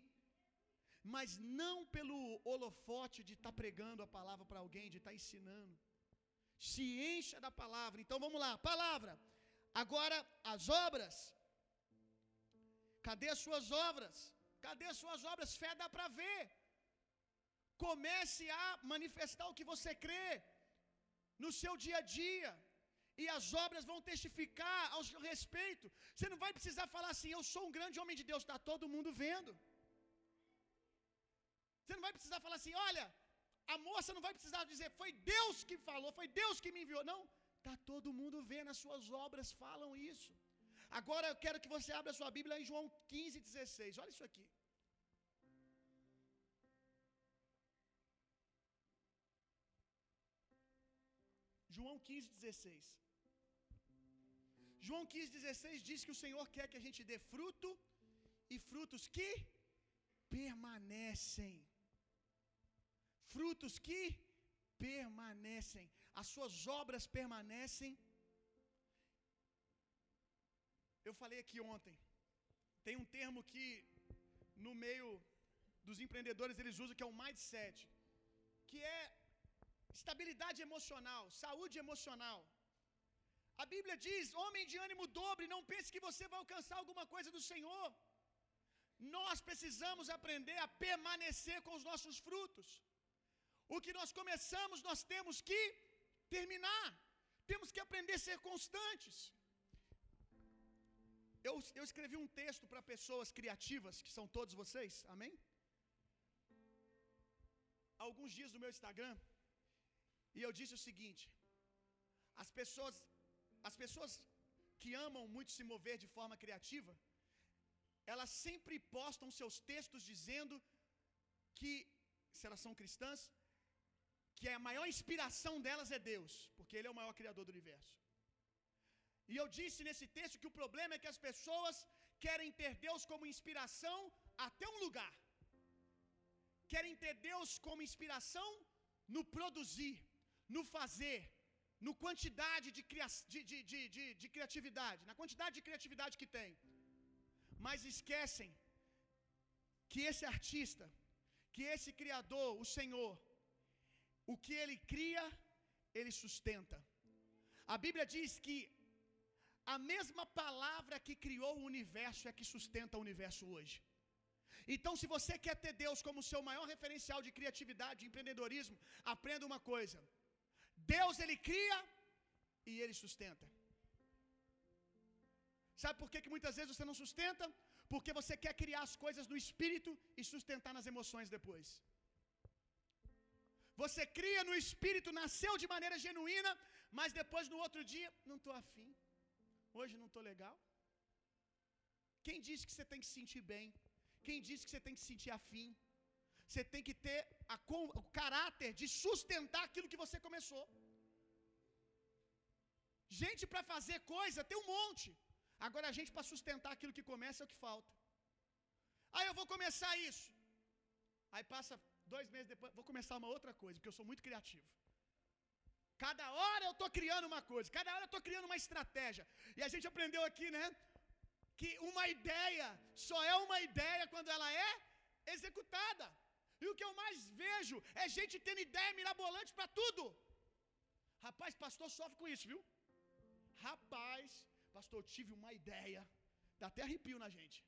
Mas não pelo holofote de estar tá pregando a palavra para alguém, de estar tá ensinando. Se encha da palavra. Então vamos lá, palavra. Agora, as obras. Cadê as suas obras? Cadê as suas obras? Fé dá para ver. Comece a manifestar o que você crê no seu dia a dia. E as obras vão testificar ao seu respeito. Você não vai precisar falar assim, eu sou um grande homem de Deus, está todo mundo vendo. Você não vai precisar falar assim, olha, a moça não vai precisar dizer, foi Deus que falou, foi Deus que me enviou. Não, está todo mundo vendo, as suas obras falam isso. Agora eu quero que você abra a sua Bíblia em João 15, 16. Olha isso aqui. João 15, 16. João 15, 16 diz que o Senhor quer que a gente dê fruto e frutos que permanecem. Frutos que permanecem. As suas obras permanecem. Eu falei aqui ontem. Tem um termo que no meio dos empreendedores eles usam que é o mindset, que é estabilidade emocional, saúde emocional. A Bíblia diz: homem de ânimo dobre, não pense que você vai alcançar alguma coisa do Senhor. Nós precisamos aprender a permanecer com os nossos frutos. O que nós começamos, nós temos que terminar. Temos que aprender a ser constantes. Eu, eu escrevi um texto para pessoas criativas, que são todos vocês, amém? Alguns dias no meu Instagram, e eu disse o seguinte: as pessoas, as pessoas que amam muito se mover de forma criativa, elas sempre postam seus textos dizendo que, se elas são cristãs, que a maior inspiração delas é Deus, porque Ele é o maior criador do universo. E eu disse nesse texto que o problema é que as pessoas querem ter Deus como inspiração até um lugar, querem ter Deus como inspiração no produzir, no fazer, no quantidade de, de, de, de, de criatividade, na quantidade de criatividade que tem, mas esquecem que esse artista, que esse criador, o Senhor, o que ele cria, ele sustenta. A Bíblia diz que a mesma palavra que criou o universo é que sustenta o universo hoje. Então, se você quer ter Deus como seu maior referencial de criatividade, de empreendedorismo, aprenda uma coisa: Deus ele cria e ele sustenta. Sabe por que, que muitas vezes você não sustenta? Porque você quer criar as coisas no espírito e sustentar nas emoções depois. Você cria no espírito, nasceu de maneira genuína, mas depois no outro dia, não estou afim. Hoje não estou legal. Quem disse que você tem que se sentir bem? Quem disse que você tem que se sentir afim? Você tem que ter a, o caráter de sustentar aquilo que você começou. Gente para fazer coisa tem um monte. Agora a gente para sustentar aquilo que começa é o que falta. Aí eu vou começar isso. Aí passa dois meses depois, vou começar uma outra coisa, porque eu sou muito criativo. Cada hora eu estou criando uma coisa, cada hora eu estou criando uma estratégia. E a gente aprendeu aqui, né? Que uma ideia só é uma ideia quando ela é executada. E o que eu mais vejo é gente tendo ideia mirabolante para tudo. Rapaz, pastor sofre com isso, viu? Rapaz, pastor, eu tive uma ideia. Dá até arrepio na gente.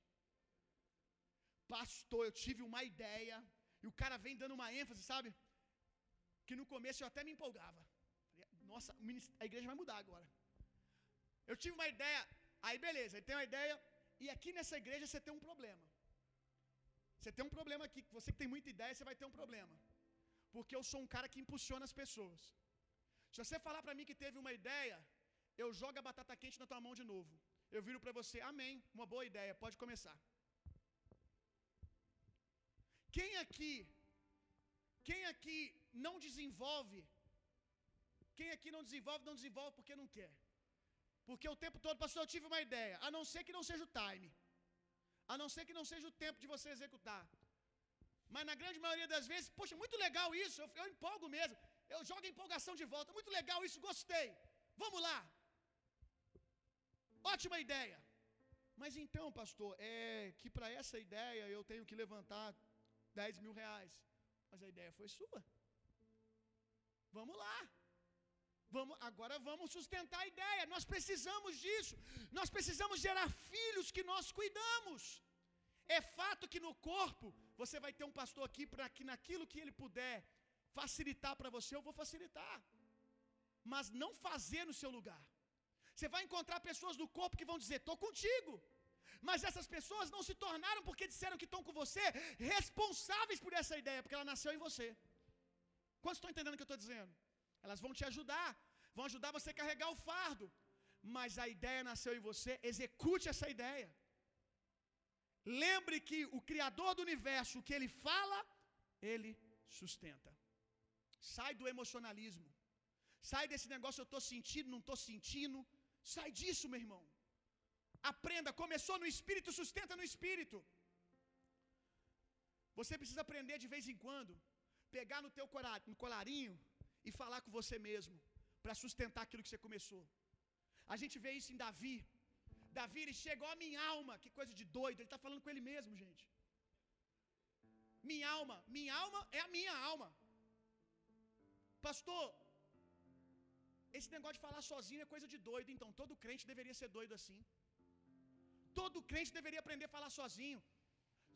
Pastor, eu tive uma ideia. E o cara vem dando uma ênfase, sabe? Que no começo eu até me empolgava. Nossa, a igreja vai mudar agora. Eu tive uma ideia, aí beleza, ele tem uma ideia, e aqui nessa igreja você tem um problema. Você tem um problema aqui, você que tem muita ideia, você vai ter um problema. Porque eu sou um cara que impulsiona as pessoas. Se você falar para mim que teve uma ideia, eu jogo a batata quente na tua mão de novo. Eu viro para você, amém, uma boa ideia, pode começar. Quem aqui, quem aqui não desenvolve quem aqui não desenvolve, não desenvolve porque não quer. Porque o tempo todo, pastor, eu tive uma ideia. A não ser que não seja o time. A não ser que não seja o tempo de você executar. Mas na grande maioria das vezes, poxa, muito legal isso, eu, eu empolgo mesmo. Eu jogo a empolgação de volta. Muito legal isso, gostei. Vamos lá. Ótima ideia. Mas então, pastor, é que para essa ideia eu tenho que levantar 10 mil reais. Mas a ideia foi sua. Vamos lá. Vamos, agora vamos sustentar a ideia. Nós precisamos disso. Nós precisamos gerar filhos que nós cuidamos. É fato que no corpo você vai ter um pastor aqui para que naquilo que ele puder facilitar para você, eu vou facilitar. Mas não fazer no seu lugar. Você vai encontrar pessoas do corpo que vão dizer: "Tô contigo". Mas essas pessoas não se tornaram porque disseram que estão com você responsáveis por essa ideia, porque ela nasceu em você. Quantos estão entendendo o que eu estou dizendo? Elas vão te ajudar, vão ajudar você a carregar o fardo. Mas a ideia nasceu em você, execute essa ideia. Lembre que o Criador do universo, o que ele fala, ele sustenta. Sai do emocionalismo. Sai desse negócio, eu estou sentindo, não estou sentindo. Sai disso, meu irmão. Aprenda, começou no espírito, sustenta no espírito. Você precisa aprender de vez em quando, pegar no teu colarinho e falar com você mesmo, para sustentar aquilo que você começou. A gente vê isso em Davi. Davi, ele chegou a minha alma, que coisa de doido, ele está falando com ele mesmo, gente. Minha alma, minha alma é a minha alma. Pastor, esse negócio de falar sozinho é coisa de doido, então todo crente deveria ser doido assim. Todo crente deveria aprender a falar sozinho.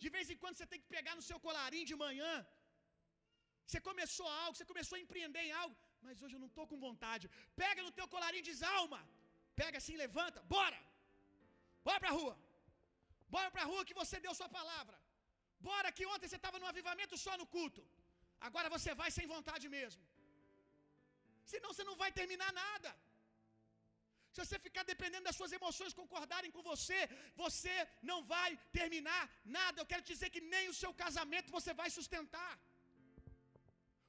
De vez em quando você tem que pegar no seu colarinho de manhã. Você começou algo, você começou a empreender em algo, mas hoje eu não estou com vontade. Pega no teu colarinho e diz: alma. Pega assim, levanta, bora. Bora para a rua. Bora para a rua que você deu sua palavra. Bora que ontem você estava no avivamento só no culto. Agora você vai sem vontade mesmo. Senão você não vai terminar nada. Se você ficar dependendo das suas emoções concordarem com você, você não vai terminar nada. Eu quero dizer que nem o seu casamento você vai sustentar.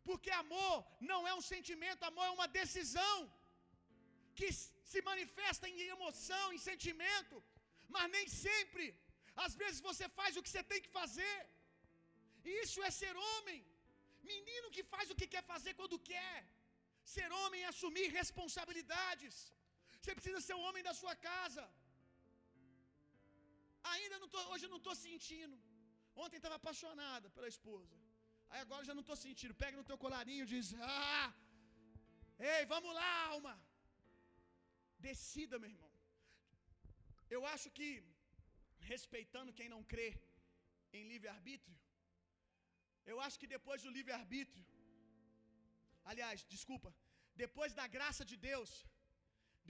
Porque amor não é um sentimento, amor é uma decisão que se manifesta em emoção, em sentimento, mas nem sempre. Às vezes você faz o que você tem que fazer. Isso é ser homem. Menino que faz o que quer fazer quando quer. Ser homem é assumir responsabilidades. Você precisa ser o homem da sua casa. Ainda não tô, hoje eu não estou sentindo. Ontem estava apaixonada pela esposa. Aí agora já não estou sentindo. Pega no teu colarinho e diz: Ah, ei, vamos lá, alma. Decida, meu irmão. Eu acho que, respeitando quem não crê em livre-arbítrio, eu acho que depois do livre-arbítrio, aliás, desculpa, depois da graça de Deus,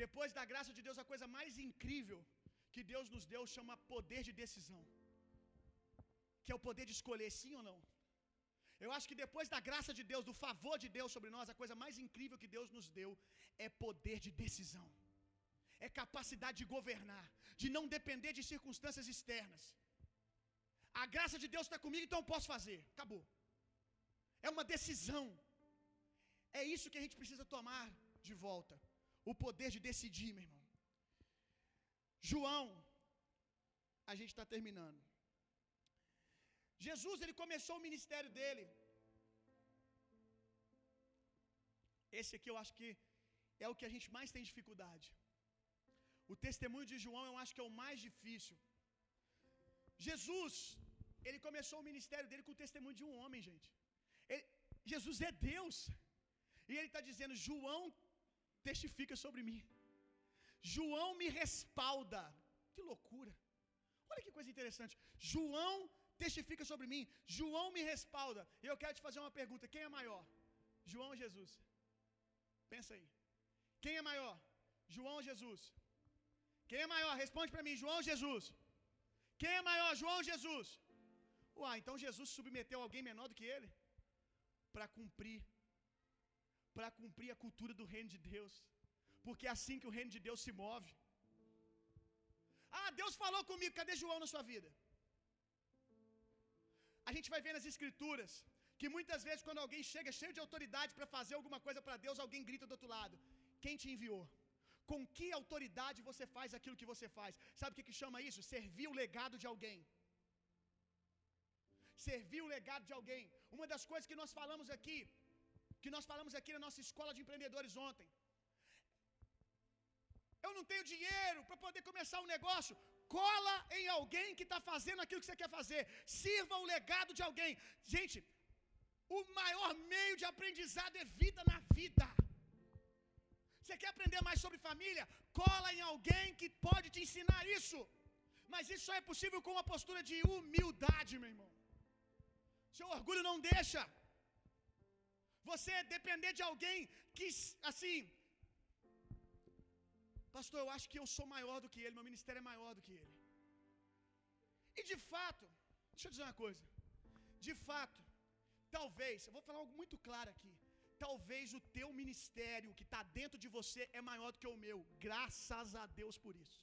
depois da graça de Deus, a coisa mais incrível que Deus nos deu chama poder de decisão, que é o poder de escolher sim ou não. Eu acho que depois da graça de Deus, do favor de Deus sobre nós, a coisa mais incrível que Deus nos deu é poder de decisão, é capacidade de governar, de não depender de circunstâncias externas. A graça de Deus está comigo, então eu posso fazer. Acabou. É uma decisão. É isso que a gente precisa tomar de volta. O poder de decidir, meu irmão. João, a gente está terminando. Jesus, ele começou o ministério dele. Esse aqui eu acho que é o que a gente mais tem dificuldade. O testemunho de João eu acho que é o mais difícil. Jesus, ele começou o ministério dele com o testemunho de um homem, gente. Ele, Jesus é Deus. E ele está dizendo: João testifica sobre mim. João me respalda. Que loucura. Olha que coisa interessante. João testifica sobre mim. João me respalda. E eu quero te fazer uma pergunta: quem é maior? João ou Jesus? Pensa aí. Quem é maior? João ou Jesus? Quem é maior? Responde para mim, João ou Jesus? Quem é maior, João ou Jesus? Uai, então Jesus submeteu alguém menor do que ele para cumprir para cumprir a cultura do reino de Deus. Porque é assim que o reino de Deus se move. Ah, Deus falou comigo, cadê João na sua vida? A gente vai ver nas escrituras que muitas vezes quando alguém chega cheio de autoridade para fazer alguma coisa para Deus, alguém grita do outro lado: "Quem te enviou?" Com que autoridade você faz aquilo que você faz? Sabe o que, que chama isso? Servir o legado de alguém. Servir o legado de alguém. Uma das coisas que nós falamos aqui, que nós falamos aqui na nossa escola de empreendedores ontem. Eu não tenho dinheiro para poder começar um negócio. Cola em alguém que está fazendo aquilo que você quer fazer. Sirva o legado de alguém. Gente, o maior meio de aprendizado é vida na vida. Você quer aprender mais sobre família? Cola em alguém que pode te ensinar isso. Mas isso só é possível com uma postura de humildade, meu irmão. Seu orgulho não deixa. Você depender de alguém que, assim, Pastor, eu acho que eu sou maior do que ele, meu ministério é maior do que ele. E de fato, deixa eu dizer uma coisa. De fato, talvez, eu vou falar algo muito claro aqui. Talvez o teu ministério que está dentro de você é maior do que o meu. Graças a Deus por isso.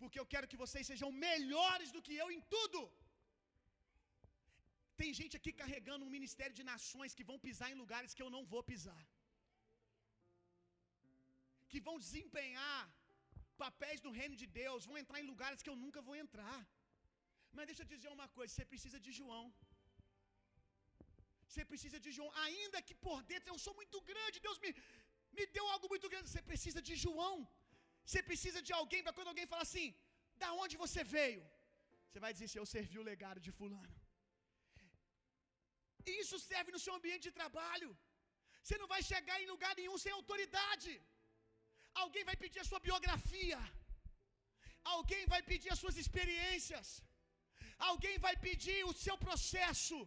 Porque eu quero que vocês sejam melhores do que eu em tudo. Tem gente aqui carregando um ministério de nações que vão pisar em lugares que eu não vou pisar. Que vão desempenhar papéis do reino de Deus, vão entrar em lugares que eu nunca vou entrar. Mas deixa eu dizer uma coisa: você precisa de João. Você precisa de João, ainda que por dentro eu sou muito grande, Deus me, me deu algo muito grande. Você precisa de João. Você precisa de alguém para quando alguém falar assim: da onde você veio? Você vai dizer se eu servi o legado de Fulano. E isso serve no seu ambiente de trabalho. Você não vai chegar em lugar nenhum sem autoridade. Alguém vai pedir a sua biografia. Alguém vai pedir as suas experiências. Alguém vai pedir o seu processo.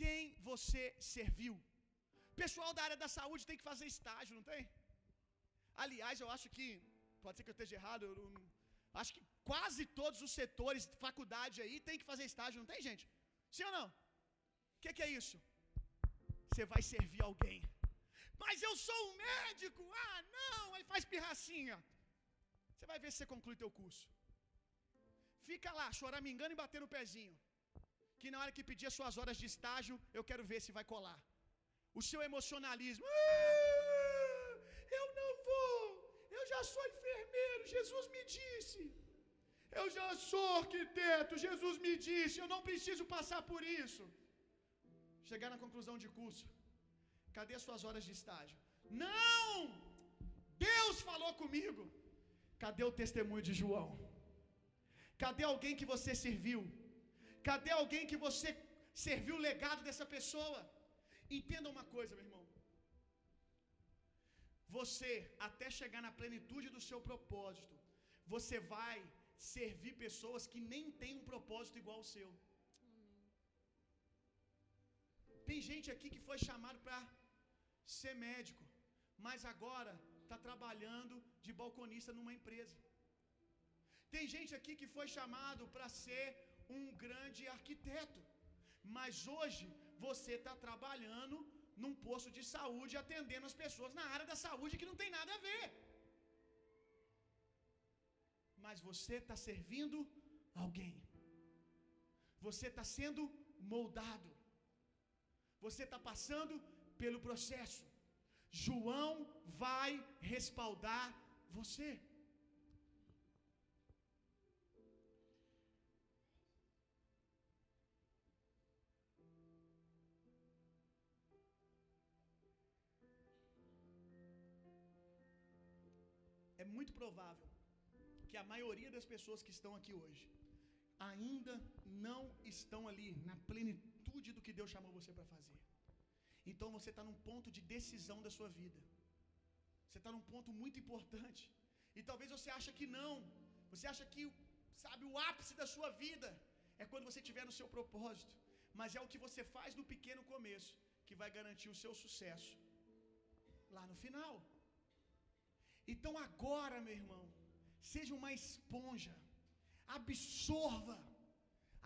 Quem você serviu? Pessoal da área da saúde tem que fazer estágio, não tem? Aliás, eu acho que, pode ser que eu esteja errado, eu, acho que quase todos os setores, faculdade aí, tem que fazer estágio, não tem, gente? Sim ou não? O que, que é isso? Você vai servir alguém. Mas eu sou um médico. Ah, não, aí faz pirracinha. Você vai ver se você conclui teu curso. Fica lá, choramingando e batendo o pezinho. Que na hora que pedir as suas horas de estágio, eu quero ver se vai colar. O seu emocionalismo. Ah, eu não vou. Eu já sou enfermeiro. Jesus me disse. Eu já sou arquiteto. Jesus me disse. Eu não preciso passar por isso. Chegar na conclusão de curso. Cadê as suas horas de estágio? Não! Deus falou comigo. Cadê o testemunho de João? Cadê alguém que você serviu? Cadê alguém que você serviu o legado dessa pessoa? Entenda uma coisa, meu irmão. Você, até chegar na plenitude do seu propósito, você vai servir pessoas que nem têm um propósito igual ao seu. Tem gente aqui que foi chamado para ser médico, mas agora está trabalhando de balconista numa empresa. Tem gente aqui que foi chamado para ser um grande arquiteto, mas hoje você está trabalhando num posto de saúde atendendo as pessoas na área da saúde que não tem nada a ver. Mas você está servindo alguém, você está sendo moldado, você está passando pelo processo. João vai respaldar você. É muito provável que a maioria das pessoas que estão aqui hoje ainda não estão ali na plenitude do que Deus chamou você para fazer. Então você está num ponto de decisão da sua vida. Você está num ponto muito importante. E talvez você ache que não. Você acha que, sabe, o ápice da sua vida é quando você estiver no seu propósito. Mas é o que você faz no pequeno começo que vai garantir o seu sucesso lá no final. Então agora, meu irmão, seja uma esponja. Absorva.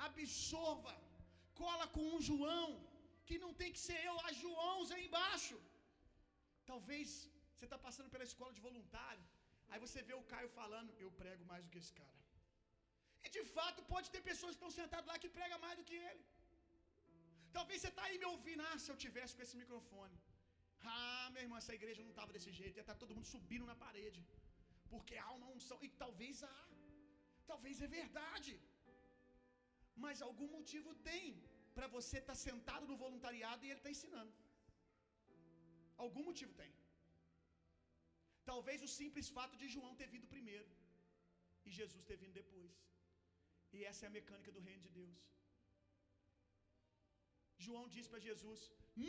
Absorva. Cola com um João que não tem que ser eu, há Joãos aí embaixo. Talvez você está passando pela escola de voluntário, aí você vê o Caio falando, eu prego mais do que esse cara. E de fato pode ter pessoas que estão sentadas lá que pregam mais do que ele. Talvez você está aí me ouvindo, ah, se eu tivesse com esse microfone. Ah, meu irmão, essa igreja não estava desse jeito, ia estar tá todo mundo subindo na parede. Porque há uma unção, e talvez há, talvez é verdade, mas algum motivo tem para você estar tá sentado no voluntariado e ele está ensinando. Algum motivo tem. Talvez o simples fato de João ter vindo primeiro e Jesus ter vindo depois. E essa é a mecânica do reino de Deus. João disse para Jesus: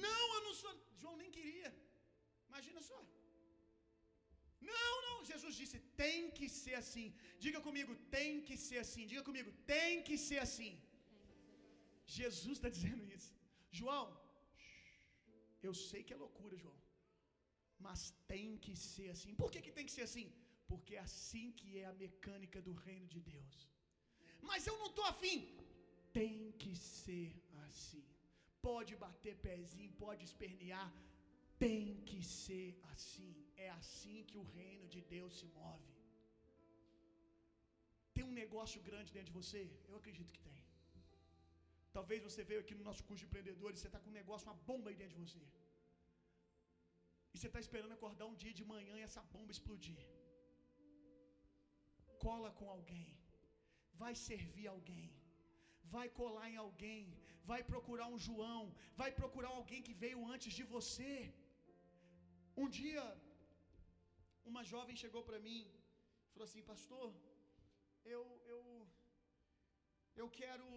Não, eu não sou. João nem queria. Imagina só. Não, não. Jesus disse: Tem que ser assim. Diga comigo: Tem que ser assim. Diga comigo: Tem que ser assim. Jesus está dizendo isso. João, eu sei que é loucura, João. Mas tem que ser assim. Por que, que tem que ser assim? Porque é assim que é a mecânica do reino de Deus. Mas eu não estou afim. Tem que ser assim. Pode bater pezinho, pode espernear. Tem que ser assim. É assim que o reino de Deus se move. Tem um negócio grande dentro de você? Eu acredito que tem. Talvez você veio aqui no nosso curso de empreendedores você está com um negócio, uma bomba aí dentro de você. E você está esperando acordar um dia de manhã e essa bomba explodir. Cola com alguém. Vai servir alguém. Vai colar em alguém. Vai procurar um João. Vai procurar alguém que veio antes de você. Um dia, uma jovem chegou para mim e falou assim: Pastor, eu, eu, eu quero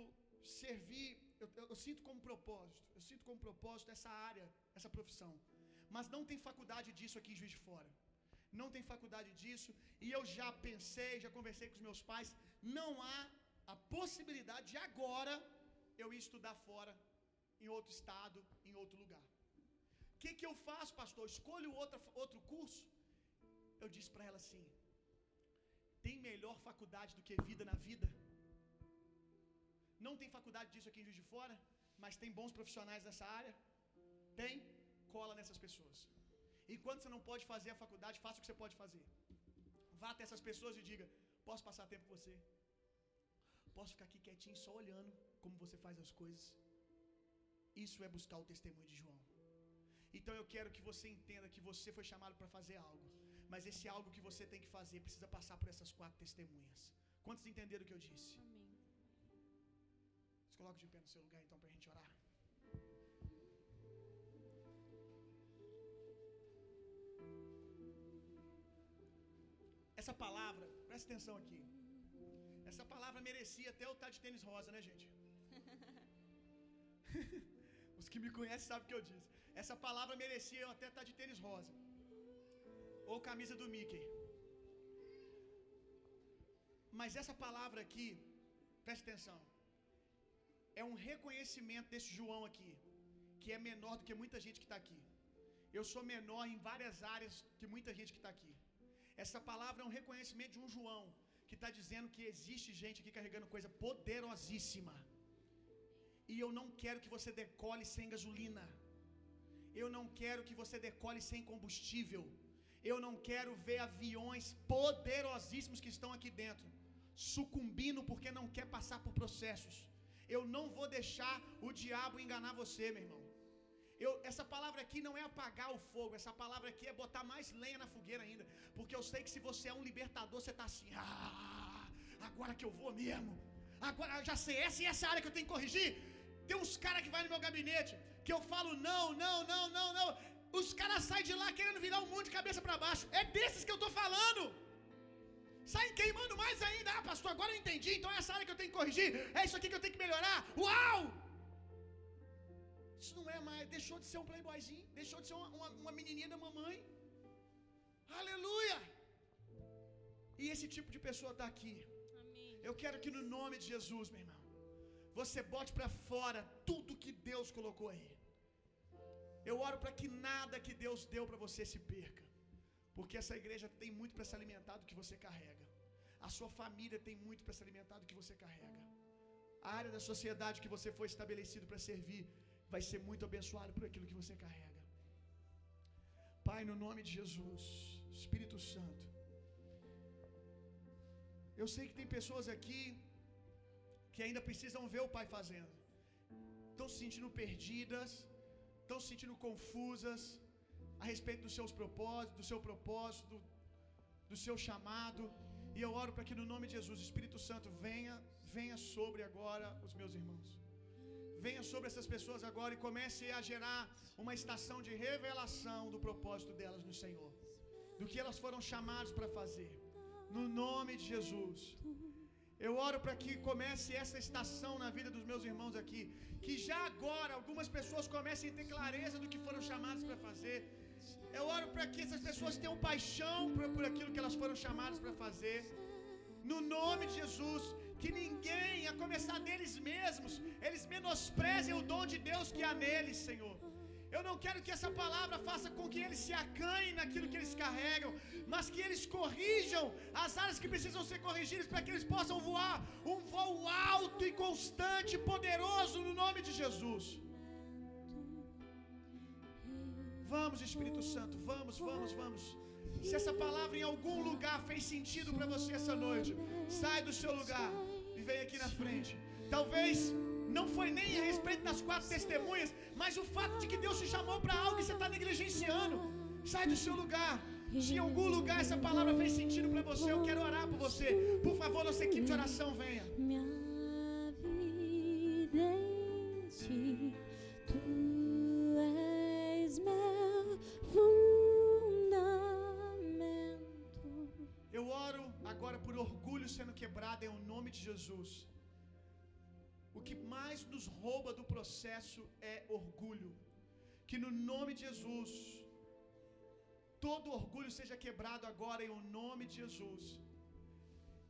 servir, eu, eu, eu, sinto como propósito, eu sinto como propósito essa área, essa profissão. Mas não tem faculdade disso aqui em Juiz de Fora. Não tem faculdade disso, e eu já pensei, já conversei com os meus pais, não há a possibilidade de agora eu ir estudar fora, em outro estado, em outro lugar. O que, que eu faço, pastor? Escolho outro, outro curso? Eu disse para ela assim: tem melhor faculdade do que vida na vida? Não tem faculdade disso aqui em Juiz de Fora, mas tem bons profissionais nessa área? Tem? Cola nessas pessoas. Enquanto você não pode fazer a faculdade, faça o que você pode fazer. Vá até essas pessoas e diga: Posso passar tempo com você? Posso ficar aqui quietinho só olhando como você faz as coisas? Isso é buscar o testemunho de João. Então eu quero que você entenda que você foi chamado para fazer algo. Mas esse algo que você tem que fazer precisa passar por essas quatro testemunhas. Quantos entenderam o que eu disse? Coloque de pé no seu lugar então para a gente orar. Essa palavra, presta atenção aqui. Essa palavra merecia até eu estar de tênis rosa, né, gente? [laughs] Os que me conhecem sabem o que eu disse. Essa palavra merecia eu até estar de tênis rosa. Ou camisa do Mickey. Mas essa palavra aqui, presta atenção. É um reconhecimento desse João aqui, que é menor do que muita gente que está aqui. Eu sou menor em várias áreas que muita gente que está aqui. Essa palavra é um reconhecimento de um João que está dizendo que existe gente aqui carregando coisa poderosíssima. E eu não quero que você decole sem gasolina. Eu não quero que você decole sem combustível. Eu não quero ver aviões poderosíssimos que estão aqui dentro sucumbindo porque não quer passar por processos. Eu não vou deixar o diabo enganar você, meu irmão. Eu, essa palavra aqui não é apagar o fogo, essa palavra aqui é botar mais lenha na fogueira ainda. Porque eu sei que se você é um libertador, você está assim, ah, agora que eu vou mesmo. Agora já sei, essa e essa área que eu tenho que corrigir. Tem uns caras que vai no meu gabinete que eu falo não, não, não, não, não. Os caras saem de lá querendo virar o mundo de cabeça para baixo. É desses que eu estou falando. Saem queimando mais ainda. Ah, pastor, agora eu entendi. Então é essa área que eu tenho que corrigir. É isso aqui que eu tenho que melhorar. Uau! Isso não é mais. Deixou de ser um playboyzinho. Deixou de ser uma, uma, uma menininha da mamãe. Aleluia! E esse tipo de pessoa está aqui. Amém. Eu quero que no nome de Jesus, meu irmão, você bote para fora tudo que Deus colocou aí. Eu oro para que nada que Deus deu para você se perca. Porque essa igreja tem muito para se alimentar do que você carrega. A sua família tem muito para se alimentar do que você carrega. A área da sociedade que você foi estabelecido para servir vai ser muito abençoado por aquilo que você carrega. Pai, no nome de Jesus, Espírito Santo. Eu sei que tem pessoas aqui que ainda precisam ver o Pai fazendo. Estão se sentindo perdidas, estão se sentindo confusas a respeito dos seus propósitos, do seu propósito, do, do seu chamado. E eu oro para que no nome de Jesus, Espírito Santo venha, venha sobre agora os meus irmãos. Venha sobre essas pessoas agora e comece a gerar uma estação de revelação do propósito delas no Senhor, do que elas foram chamadas para fazer. No nome de Jesus. Eu oro para que comece essa estação na vida dos meus irmãos aqui. Que já agora algumas pessoas comecem a ter clareza do que foram chamadas para fazer. Eu oro para que essas pessoas tenham paixão por, por aquilo que elas foram chamadas para fazer. No nome de Jesus, que ninguém, a começar deles mesmos, eles menosprezem o dom de Deus que há neles, Senhor. Eu não quero que essa palavra faça com que eles se acanhem naquilo que eles carregam, mas que eles corrijam as áreas que precisam ser corrigidas para que eles possam voar um voo alto e constante, poderoso no nome de Jesus. Vamos, Espírito Santo, vamos, vamos, vamos. Se essa palavra em algum lugar fez sentido para você essa noite, sai do seu lugar e vem aqui na frente. Talvez não foi nem a respeito das quatro testemunhas, mas o fato de que Deus te chamou para algo que você está negligenciando. Sai do seu lugar. Se em algum lugar essa palavra fez sentido para você, eu quero orar por você. Por favor, nossa equipe de oração venha. Sendo quebrado em o nome de Jesus. O que mais nos rouba do processo é orgulho. Que no nome de Jesus, todo orgulho seja quebrado agora em o nome de Jesus.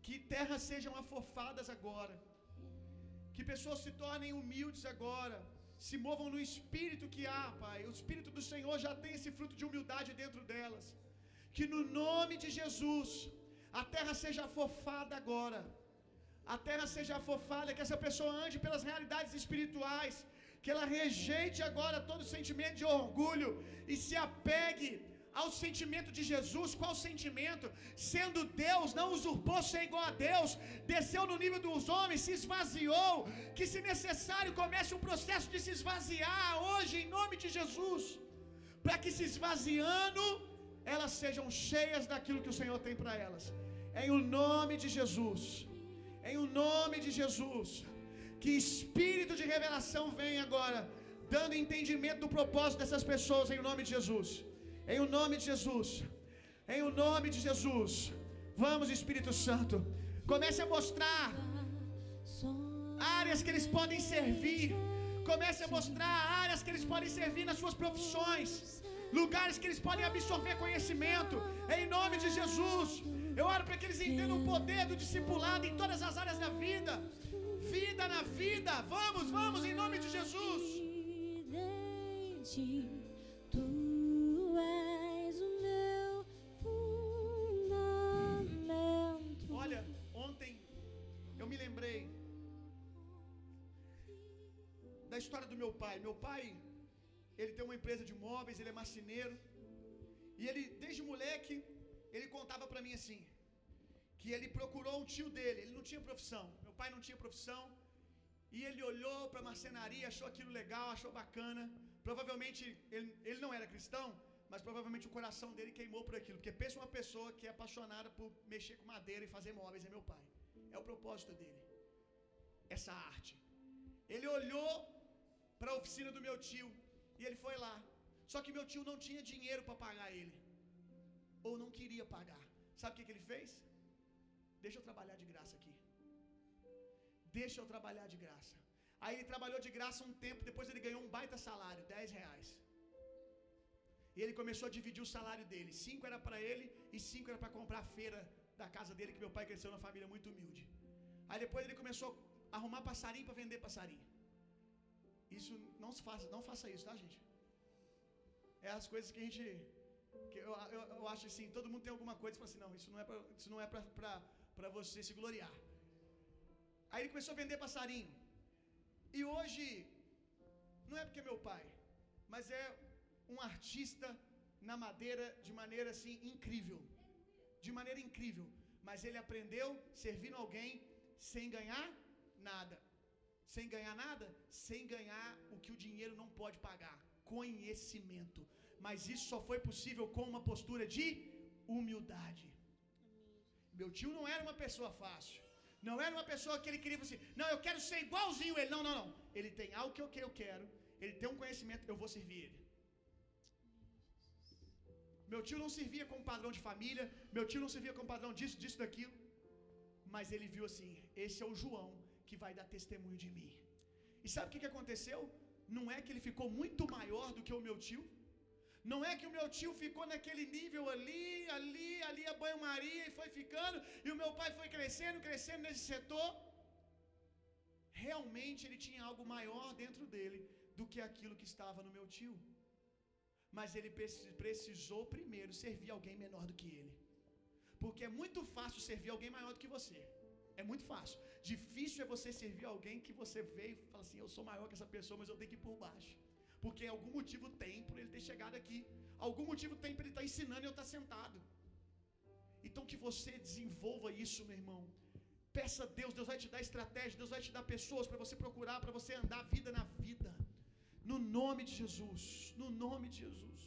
Que terras sejam afofadas agora. Que pessoas se tornem humildes agora. Se movam no espírito que há, Pai. O espírito do Senhor já tem esse fruto de humildade dentro delas. Que no nome de Jesus, a terra seja afofada agora. A terra seja afofada, que essa pessoa ande pelas realidades espirituais, que ela rejeite agora todo sentimento de orgulho e se apegue ao sentimento de Jesus. Qual sentimento? Sendo Deus, não usurpou ser igual a Deus, desceu no nível dos homens, se esvaziou. Que, se necessário, comece um processo de se esvaziar hoje, em nome de Jesus, para que se esvaziando, elas sejam cheias daquilo que o Senhor tem para elas. Em o nome de Jesus. Em o nome de Jesus. Que espírito de revelação venha agora, dando entendimento do propósito dessas pessoas, em o nome de Jesus. Em o nome de Jesus. Em o nome de Jesus. Vamos, Espírito Santo. Comece a mostrar áreas que eles podem servir. Comece a mostrar áreas que eles podem servir nas suas profissões. Lugares que eles podem absorver conhecimento. Em nome de Jesus. Eu oro para que eles entendam o poder do discipulado em todas as áreas da vida. Vida na vida. Vamos, vamos, em nome de Jesus. Tu és o meu fundamento. Olha, ontem eu me lembrei da história do meu pai. Meu pai, ele tem uma empresa de móveis, ele é marceneiro. E ele, desde moleque, ele contava para mim assim, que ele procurou um tio dele, ele não tinha profissão. Meu pai não tinha profissão. E ele olhou para a marcenaria, achou aquilo legal, achou bacana. Provavelmente ele, ele não era cristão, mas provavelmente o coração dele queimou por aquilo. Porque pensa uma pessoa que é apaixonada por mexer com madeira e fazer móveis, é meu pai. É o propósito dele. Essa arte. Ele olhou para a oficina do meu tio e ele foi lá. Só que meu tio não tinha dinheiro para pagar ele. Ou não queria pagar. Sabe o que, que ele fez? Deixa eu trabalhar de graça aqui. Deixa eu trabalhar de graça. Aí ele trabalhou de graça um tempo, depois ele ganhou um baita salário, 10 reais. E ele começou a dividir o salário dele. Cinco era para ele e cinco era para comprar a feira da casa dele, que meu pai cresceu numa família muito humilde. Aí depois ele começou a arrumar passarinho para vender passarinho. Isso não se faça, não faça isso, tá, gente? É as coisas que a gente que eu, eu, eu acho assim, todo mundo tem alguma coisa e fala assim, não, isso não é não é você se gloriar. Aí ele começou a vender passarinho. E hoje, não é porque é meu pai, mas é um artista na madeira de maneira assim incrível. De maneira incrível. Mas ele aprendeu servindo alguém sem ganhar nada. Sem ganhar nada? Sem ganhar o que o dinheiro não pode pagar: conhecimento. Mas isso só foi possível com uma postura de humildade. Meu tio não era uma pessoa fácil. Não era uma pessoa que ele queria assim, não, eu quero ser igualzinho ele. Não, não, não. Ele tem algo que eu, que eu quero. Ele tem um conhecimento, eu vou servir ele. Meu tio não servia como padrão de família. Meu tio não servia como padrão disso, disso, daquilo. Mas ele viu assim: esse é o João que vai dar testemunho de mim. E sabe o que, que aconteceu? Não é que ele ficou muito maior do que o meu tio. Não é que o meu tio ficou naquele nível ali, ali, ali a banho-maria e foi ficando, e o meu pai foi crescendo, crescendo nesse setor. Realmente ele tinha algo maior dentro dele do que aquilo que estava no meu tio. mas ele precisou primeiro servir alguém menor do que ele. Porque é muito fácil servir alguém maior do que você. É muito fácil. Difícil é você servir alguém que você veio e fala assim: Eu sou maior que essa pessoa, mas eu tenho que ir por baixo. Porque algum motivo tem por ele ter chegado aqui. Algum motivo tem para ele estar tá ensinando e eu estar tá sentado. Então que você desenvolva isso, meu irmão. Peça a Deus, Deus vai te dar estratégia, Deus vai te dar pessoas para você procurar, para você andar vida na vida. No nome de Jesus, no nome de Jesus.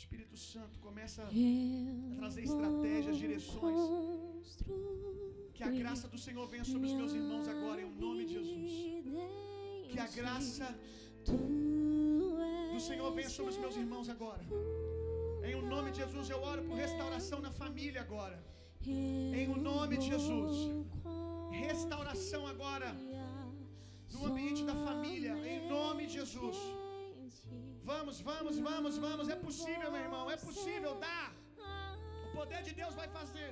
Espírito Santo começa a trazer estratégias, direções. Que a graça do Senhor venha sobre os meus irmãos agora, em nome de Jesus. Que a graça do Senhor venha sobre os meus irmãos agora. Em o nome de Jesus, eu oro por restauração na família agora. Em o nome de Jesus. Restauração agora no ambiente da família. Em nome de Jesus. Vamos, vamos, vamos, vamos. É possível, meu irmão. É possível. Dá. O poder de Deus vai fazer.